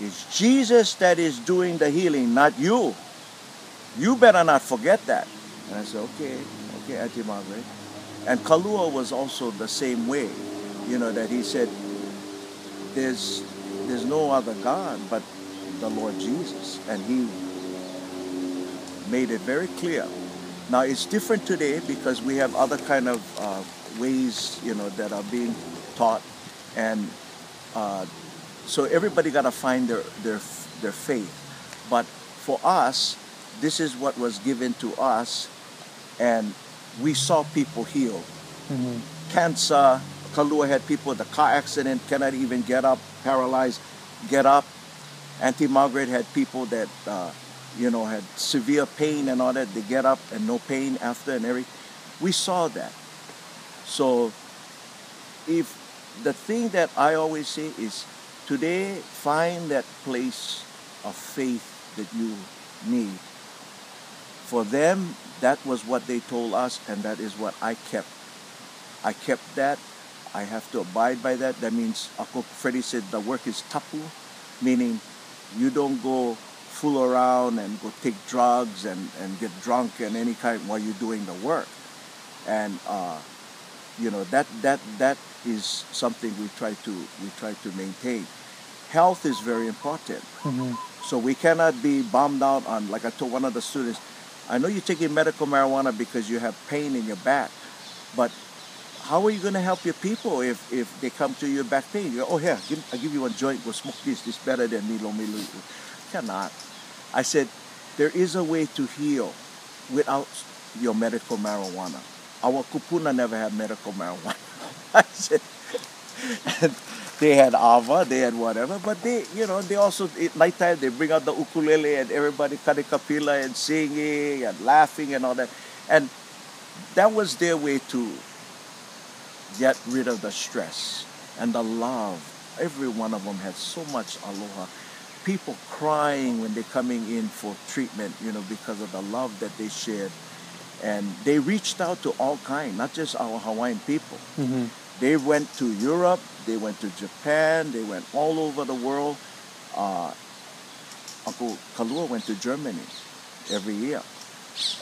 it's Jesus that is doing the healing, not you. You better not forget that. And I said, okay, okay, Auntie Margaret. And Kalua was also the same way, you know, that he said, there's, there's no other God but the Lord Jesus. And he made it very clear. Now it's different today because we have other kind of uh, ways, you know, that are being taught, and uh, so everybody got to find their their their faith. But for us, this is what was given to us, and we saw people healed. Cancer, Kalua had people the car accident cannot even get up, paralyzed, get up. Auntie Margaret had people that uh, you know had severe pain and all that. They get up and no pain after and everything. We saw that. So if the thing that I always say is today find that place of faith that you need. For them, that was what they told us, and that is what I kept. I kept that. I have to abide by that. That means, Uncle Freddie said the work is tapu, meaning you don't go fool around and go take drugs and, and get drunk and any kind while you're doing the work. And uh, you know that that that is something we try to we try to maintain. Health is very important. So we cannot be bummed out on, like I told one of the students, I know you're taking medical marijuana because you have pain in your back, but how are you going to help your people if, if they come to you with back pain? You go, oh, here, give, I'll give you one joint, go smoke this, this better than Milo Milo. Cannot. I said, there is a way to heal without your medical marijuana. Our kupuna never had medical marijuana. I said, they had ava, they had whatever, but they, you know, they also at nighttime they bring out the ukulele and everybody kapila and singing and laughing and all that, and that was their way to get rid of the stress and the love. Every one of them had so much aloha. People crying when they're coming in for treatment, you know, because of the love that they shared. And they reached out to all kind, not just our Hawaiian people. Mm-hmm. They went to Europe, they went to Japan, they went all over the world. Uh, Uncle Kalua went to Germany every year.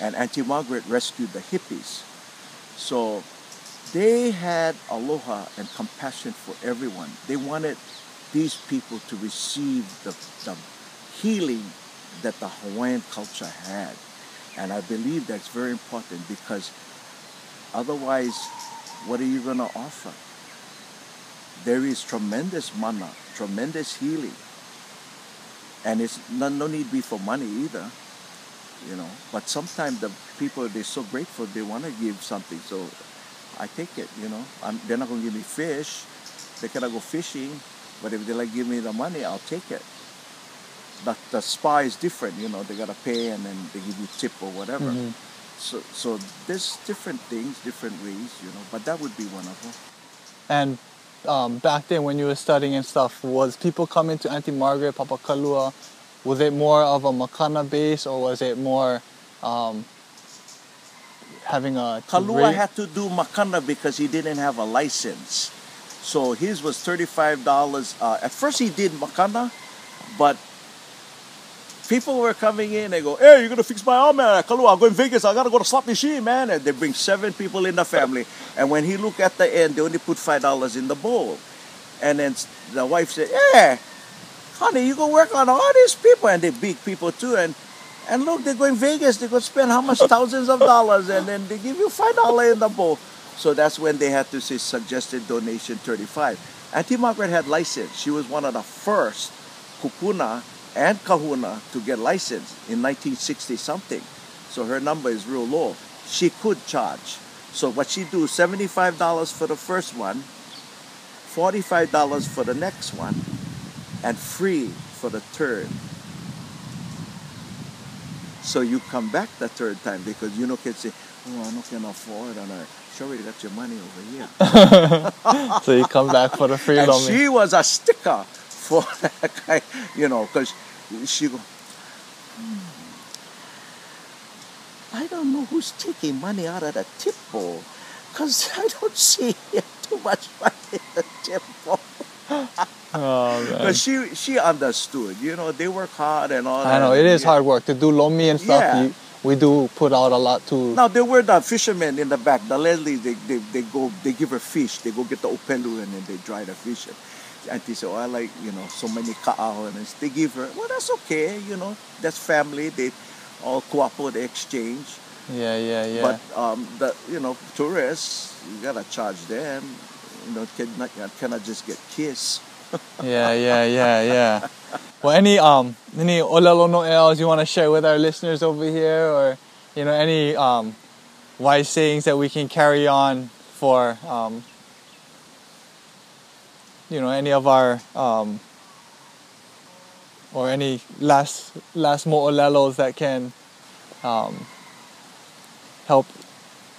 And Auntie Margaret rescued the hippies. So they had aloha and compassion for everyone. They wanted these people to receive the, the healing that the Hawaiian culture had. And I believe that's very important because otherwise what are you going to offer? There is tremendous mana, tremendous healing. And it's no, no need be for money either, you know. But sometimes the people, they're so grateful, they want to give something. So I take it, you know. I'm, they're not going to give me fish. They cannot go fishing. But if they like give me the money, I'll take it. But the spa is different, you know. They got to pay and then they give you tip or whatever. Mhm. So, so there's different things, different ways, you know. But that would be one of them. And um, back then, when you were studying and stuff, was people coming to Auntie Margaret, Papa Kalua? Was it more of a Makana base, or was it more um, having a Kalua rate? had to do makana because he didn't have a license. So his was $35. Uh, at first he did makana, but people were coming in They go, hey, you're going to fix my arm, man. Kalua, I'm going to Vegas. I got to go to slot machine, man. And they bring seven people in the family. And when he looked at the end, they only put $5 in the bowl. And then the wife said, yeah, honey, you go work on all these people. And they big people too. And and look, they're going Vegas. They're going to spend how much thousands of dollars, and then they give you five dollar in the bowl. So that's when they had to say suggested donation thirty five. Auntie Margaret had license. She was one of the first kupuna and kahuna to get licensed in 1960 something. So her number is real low. She could charge. So what she do, seventy-five dollars for the first one, forty-five dollars for the next one, and free for the third. So you come back the third time because you know kids say, oh, I can afford and sure you got your money over here. so you come back for the free and she was a sticker for that guy, you know, because she go, "Hmm, I don't know who's taking money out of the tip bowl because I don't see too much money in the tip bowl. Oh she, she understood, you know, they work hard and all I that. I know it is Yeah. hard work to do lomi and stuff. Yeah. You, we do put out a lot too. Now there were the fishermen in the back, the Leslie, they, they, they go, they give her fish, they go get the opelu and then they dry the fish. And they say, oh, I like, you know, so many ka'ao and they give her, well, that's okay, you know, that's family, they all kuapo, they exchange. Yeah, yeah, yeah. But, um, the, you know, tourists, you gotta charge them, you know, cannot, cannot just get kissed. Yeah, yeah, yeah, yeah. Well, any um any olelo no'eaus you want to share with our listeners over here, or you know any um wise sayings that we can carry on for um you know any of our um or any last last mo'olelos that can um help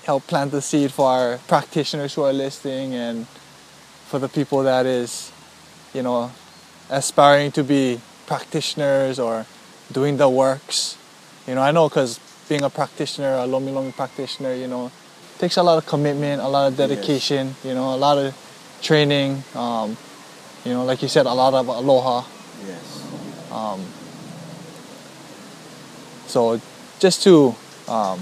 help plant the seed for our practitioners who are listening and for the people that is you know, aspiring to be practitioners or doing the works. You know, I know because being a practitioner, a Lomi Lomi practitioner, you know, takes a lot of commitment, a lot of dedication, you know, a lot of training. Um, you know, like you said, a lot of aloha. Yes. Um, so just to um,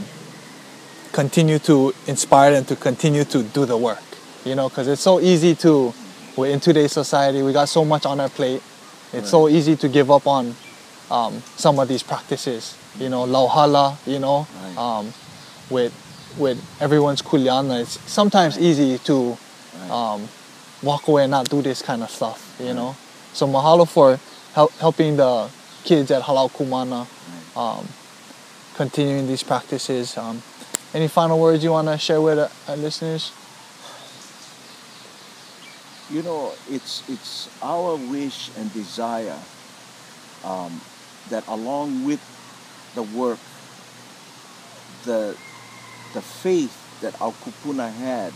continue to inspire them to continue to do the work, you know, because it's so easy to, we're in today's society, we got so much on our plate. It's so easy to give up on um, some of these practices. You know, lauhala. You know, Right. um, with with everyone's kuleana, it's sometimes easy to Right. um, walk away and not do this kind of stuff. You know, so mahalo for help, helping the kids at Halau Ku Mana um, continuing these practices. Um, any final words you want to share with uh, our listeners? You know, it's it's our wish and desire um, that along with the work, the the faith that our kupuna had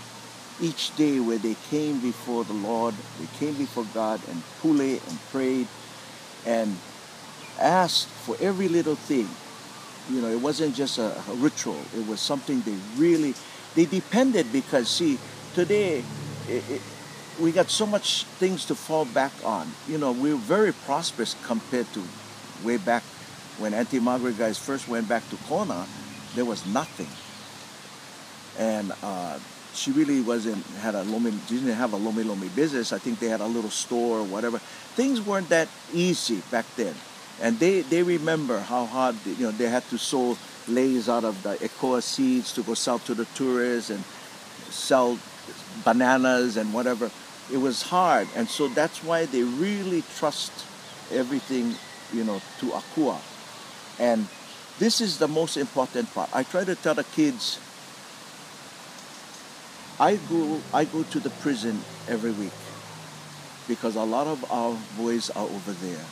each day where they came before the Lord, they came before God and pule and prayed and asked for every little thing. You know, it wasn't just a, a ritual. It was something they really they depended because see today it, it, we got so much things to fall back on. You know, we're very prosperous compared to way back when Auntie Margaret guys first went back to Kona. There was nothing, and uh, she really wasn't had a lomi. She didn't have a lomi lomi business. I think they had a little store or whatever. Things weren't that easy back then, and they they remember how hard you know they had to sew leis out of the ecoa seeds to go sell to the tourists and sell bananas and whatever. It was hard, and so that's why they really trust everything, you know, to Akua. And this is the most important part. I try to tell the kids. I go I go to the prison every week because a lot of our boys are over there.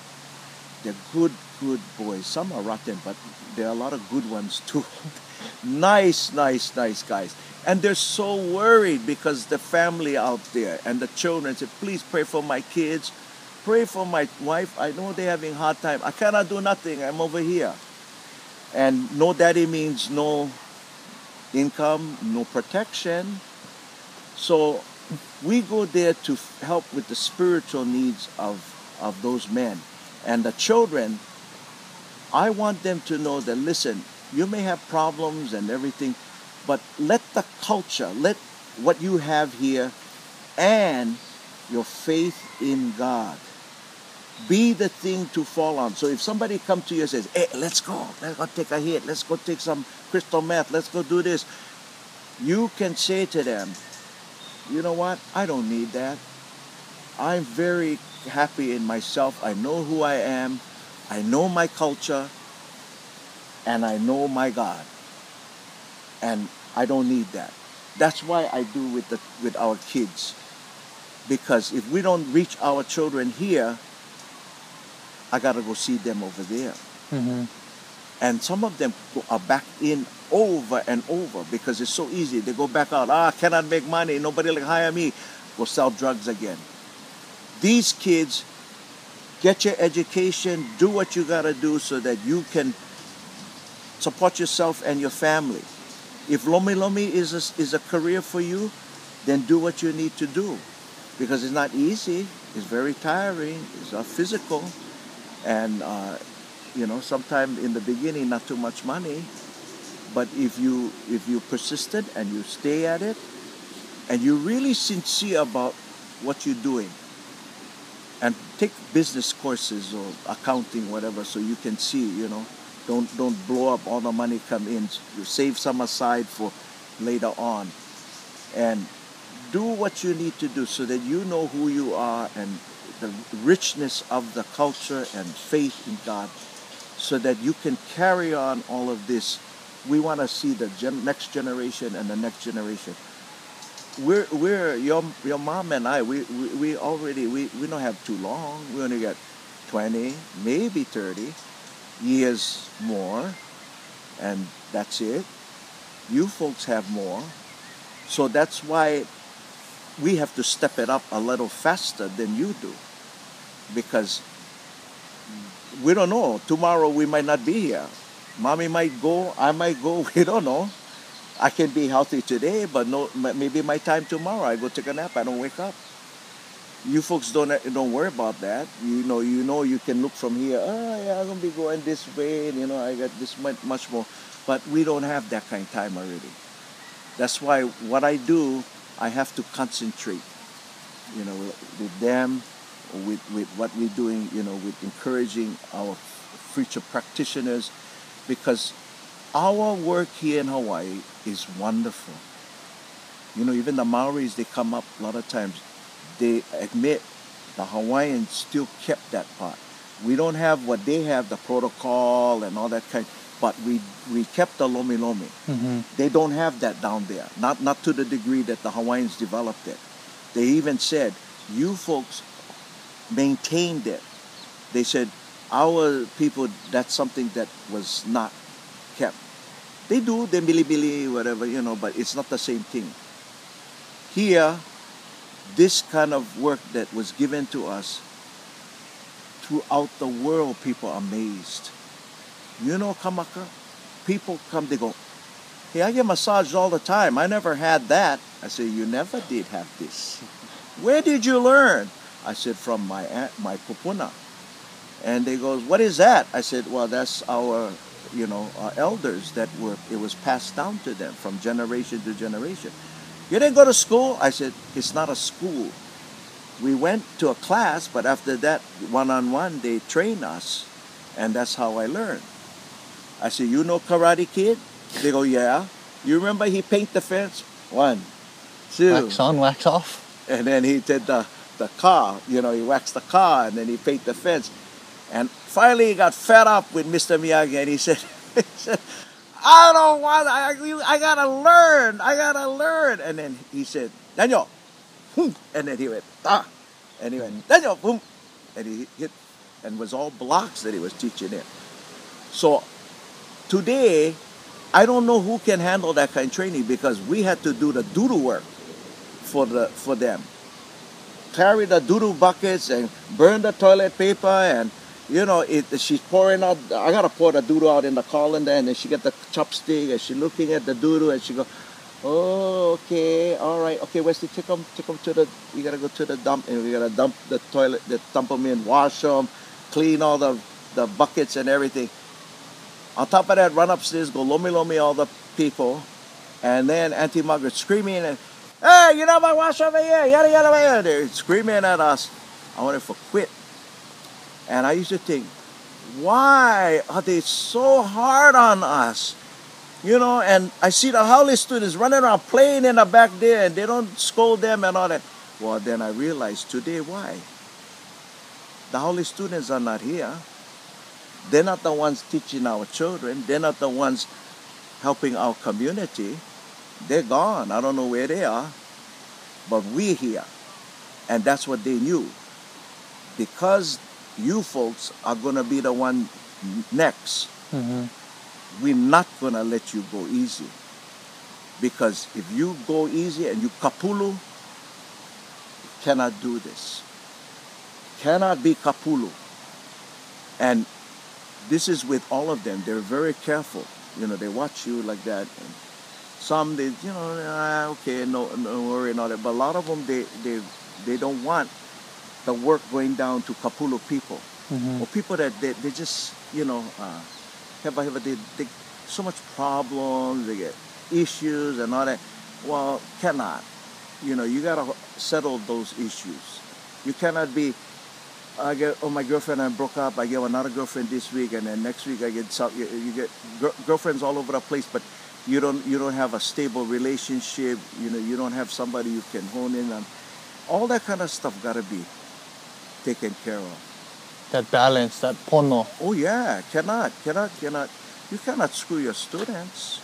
They're good, good boys. Some are rotten, but there are a lot of good ones too. nice, nice, nice guys. And they're so worried because the family out there and the children say, please pray for my kids. Pray for my wife. I know they're having hard time. I cannot do nothing. I'm over here. And no daddy means no income, no protection. So we go there to help with the spiritual needs of, of those men. And the children, I want them to know that, listen, you may have problems and everything, but let the culture, let what you have here and your faith in God be the thing to fall on. So if somebody come to you and says, hey, let's go, let's go take a hit, let's go take some crystal meth, let's go do this, you can say to them, you know what, I don't need that. I'm very happy in myself. I know who I am. I know my culture. And I know my God. And I don't need that. That's why I do with the with our kids. Because if we don't reach our children here, I gotta go see them over there. Mm-hmm. And some of them are back in over and over because it's so easy. They go back out. Ah, cannot make money. Nobody will hire me. Go sell drugs again. These kids get your education, do what you gotta do so that you can support yourself and your family. If Lomi Lomi is a, is a career for you, then do what you need to do because it's not easy. It's very tiring. It's not physical, and uh, you know sometimes in the beginning not too much money, but if you if you persistent and you stay at it, and you're really sincere about what you're doing, and take business courses or accounting whatever so you can see you know don't don't blow up all the money come in. You save some aside for later on. And do what you need to do so that you know who you are and the richness of the culture and faith in God so that you can carry on all of this. We want to see the gen- next generation and the next generation. We're we're your your mom and I we we, we already we, we don't have too long. We only got 20 maybe 30 years more and that's it you folks have more so that's why we have to step it up a little faster than you do because we don't know tomorrow we might not be here mommy might go i might go we don't know I can be healthy today, but no, maybe my time tomorrow. I go take a nap. I don't wake up. You folks don't eh, don't worry about that. You know, you know, you can look from here. Oh, yeah, I'm gonna be going this way, and you know, I got this much, much more. But we don't have that kind of time already. That's why what I do, I have to concentrate. You know, with them, with with what we're doing. You know, with encouraging our future practitioners, because our work here in Hawaii is wonderful. You know, even the Maoris, they come up a lot of times, they admit the Hawaiians still kept that part. We don't have what they have, the protocol and all that kind, but we, we kept the Lomi Lomi. Mm-hmm. They don't have that down there, not, not to the degree that the Hawaiians developed it. They even said, you folks maintained it. They said, our people, that's something that was not kept. They do, the bilibili, whatever, you know, but it's not the same thing. Here, this kind of work that was given to us, throughout the world, people are amazed. You know, Kamaka, people come, they go, hey, I get massages all the time. I never had that. I say, you never did have this. Where did you learn? I said, from my aunt, my kupuna. And they goes, what is that? I said, well, that's our, you know, our elders that were, it was passed down to them from generation to generation. You didn't go to school? I said, it's not a school. We went to a class, but after that, one-on-one, they train us. And that's how I learned. I said, you know Karate Kid? They go, yeah. You remember he paint the fence? One, two. Wax on, wax off. And then he did the, the car, you know, he waxed the car and then he painted the fence. And finally he got fed up with Mr. Miyagi and he said, he said I don't want, I, I gotta learn, I gotta learn. And then he said, Daniel, hmm. and then he went, ah. And he went, Daniel, boom. And he hit, and was all blocks that he was teaching him. So today, I don't know who can handle that kind of training because we had to do the doodle work for the for them. Carry the doodle buckets and burn the toilet paper and you know it she's pouring out I gotta pour the doodle out in the colander and then she get the chopstick and she looking at the doodle and she go, Oh, okay, all right, okay, Wesley, take them take them to the you gotta go to the dump and we gotta dump the toilet the dump them in, wash them, clean all the the buckets and everything. On top of that, run upstairs, go lomi lomi all the people, and then Auntie Margaret screaming and, hey, you know my wash over here, yada yada yada. They're screaming at us. I wanted to quit. And I used to think, why are they so hard on us? You know, and I see the haole students running around playing in the back there and they don't scold them and all that. Well, then I realized today why. The haole students are not here. They're not the ones teaching our children. They're not the ones helping our community. They're gone. I don't know where they are. But we're here. And that's what they knew. Because you folks are going to be the one next, Mm-hmm. we're not going to let you go easy. Because if you go easy and you kapulu, you cannot do this. Cannot be kapulu. And this is with all of them. They're very careful. You know, they watch you like that. And some they, you know, ah, okay, no, no worry, all that. But a lot of them, they, they, they don't want the work going down to kapulu people Mm-hmm. or people that they, they just, you know, uh, have, have they, they so much problems, they get issues and all that. Well, cannot. You know, you gotta settle those issues. You cannot be. I get oh my girlfriend I broke up. I get another girlfriend this week, and then next week I get some. You, you get gir- girlfriends all over the place, but you don't you don't have a stable relationship. You know, you don't have somebody you can hone in on. All that kind of stuff gotta be taken care of. That balance, that pono. Oh yeah, cannot, cannot, cannot. You cannot screw your students.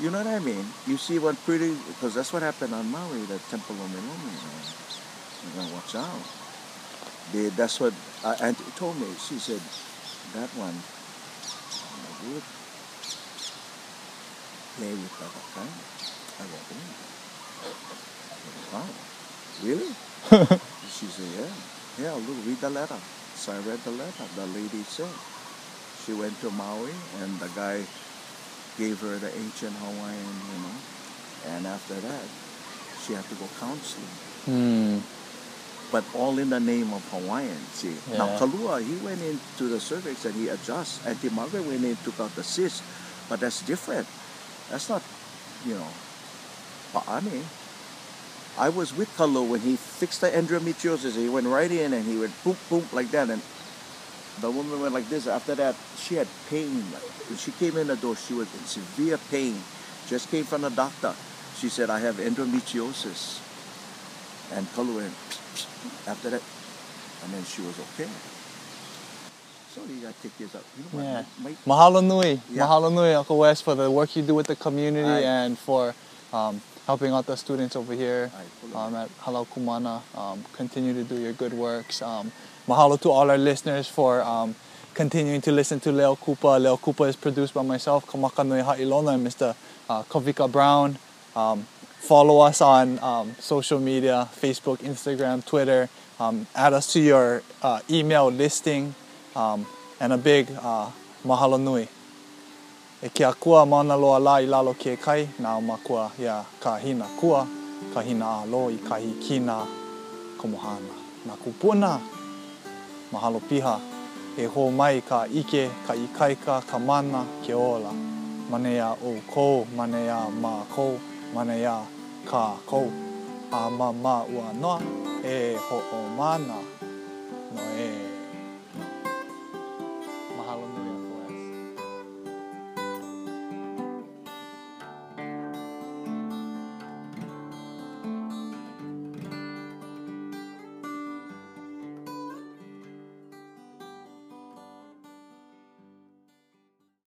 You know what I mean? You see one pretty, because that's what happened on Maui, the Temple Lomi Lomi. You gotta watch out. They, that's what uh, Auntie told me. She said, that one, I would play with the kind. I go, oh. Wow, really? she said, yeah. Yeah, look, read the letter. So I read the letter. The lady said she went to Maui and the guy gave her the ancient Hawaiian, you know. And after that, she had to go counseling. Mm. But all in the name of Hawaiian, see. Yeah. Now Kalua, he went into the cervix and he adjusts. Auntie Margaret went in, took out the cyst. But that's different. That's not, you know, Pa'ani. I was with Kalu when he fixed the endometriosis. He went right in and he went boom, boom, like that. And the woman went like this. After that, she had pain. When she came in the door, she was in severe pain. Just came from the doctor. She said, I have endometriosis. And Kalu went, after that, and then she was okay. So you gotta take this up. You know? Yeah. My- Mahalo nui. Yeah. Mahalo nui, Uncle Wes, for the work you do with the community and for um, helping out the students over here Aye, full of um, at Halau Ku Mana. Um, continue to do your good works. Um, mahalo to all our listeners for um, continuing to listen to Leo Kupa. Leo Kupa is produced by myself, Kamaka Nui Ha'ilona, and Mr. Uh, Kovika Brown. Um, follow us on um, social media Facebook, Instagram, Twitter. Um, add us to your uh, email listing. Um, and a big uh, mahalo nui. E kia kua mana loa la i lalo ke kai, nā o makua ia ka hina kua, ka hina a lo i kahi kina komohana. Nā kupuna, mahalo piha, e ho mai ka ike, ka ikaika, ka mana ke ola. Mane ia o kou, mane ia mā kou, mane ia ka kou. A ma ma ua noa, e ho o mana, no e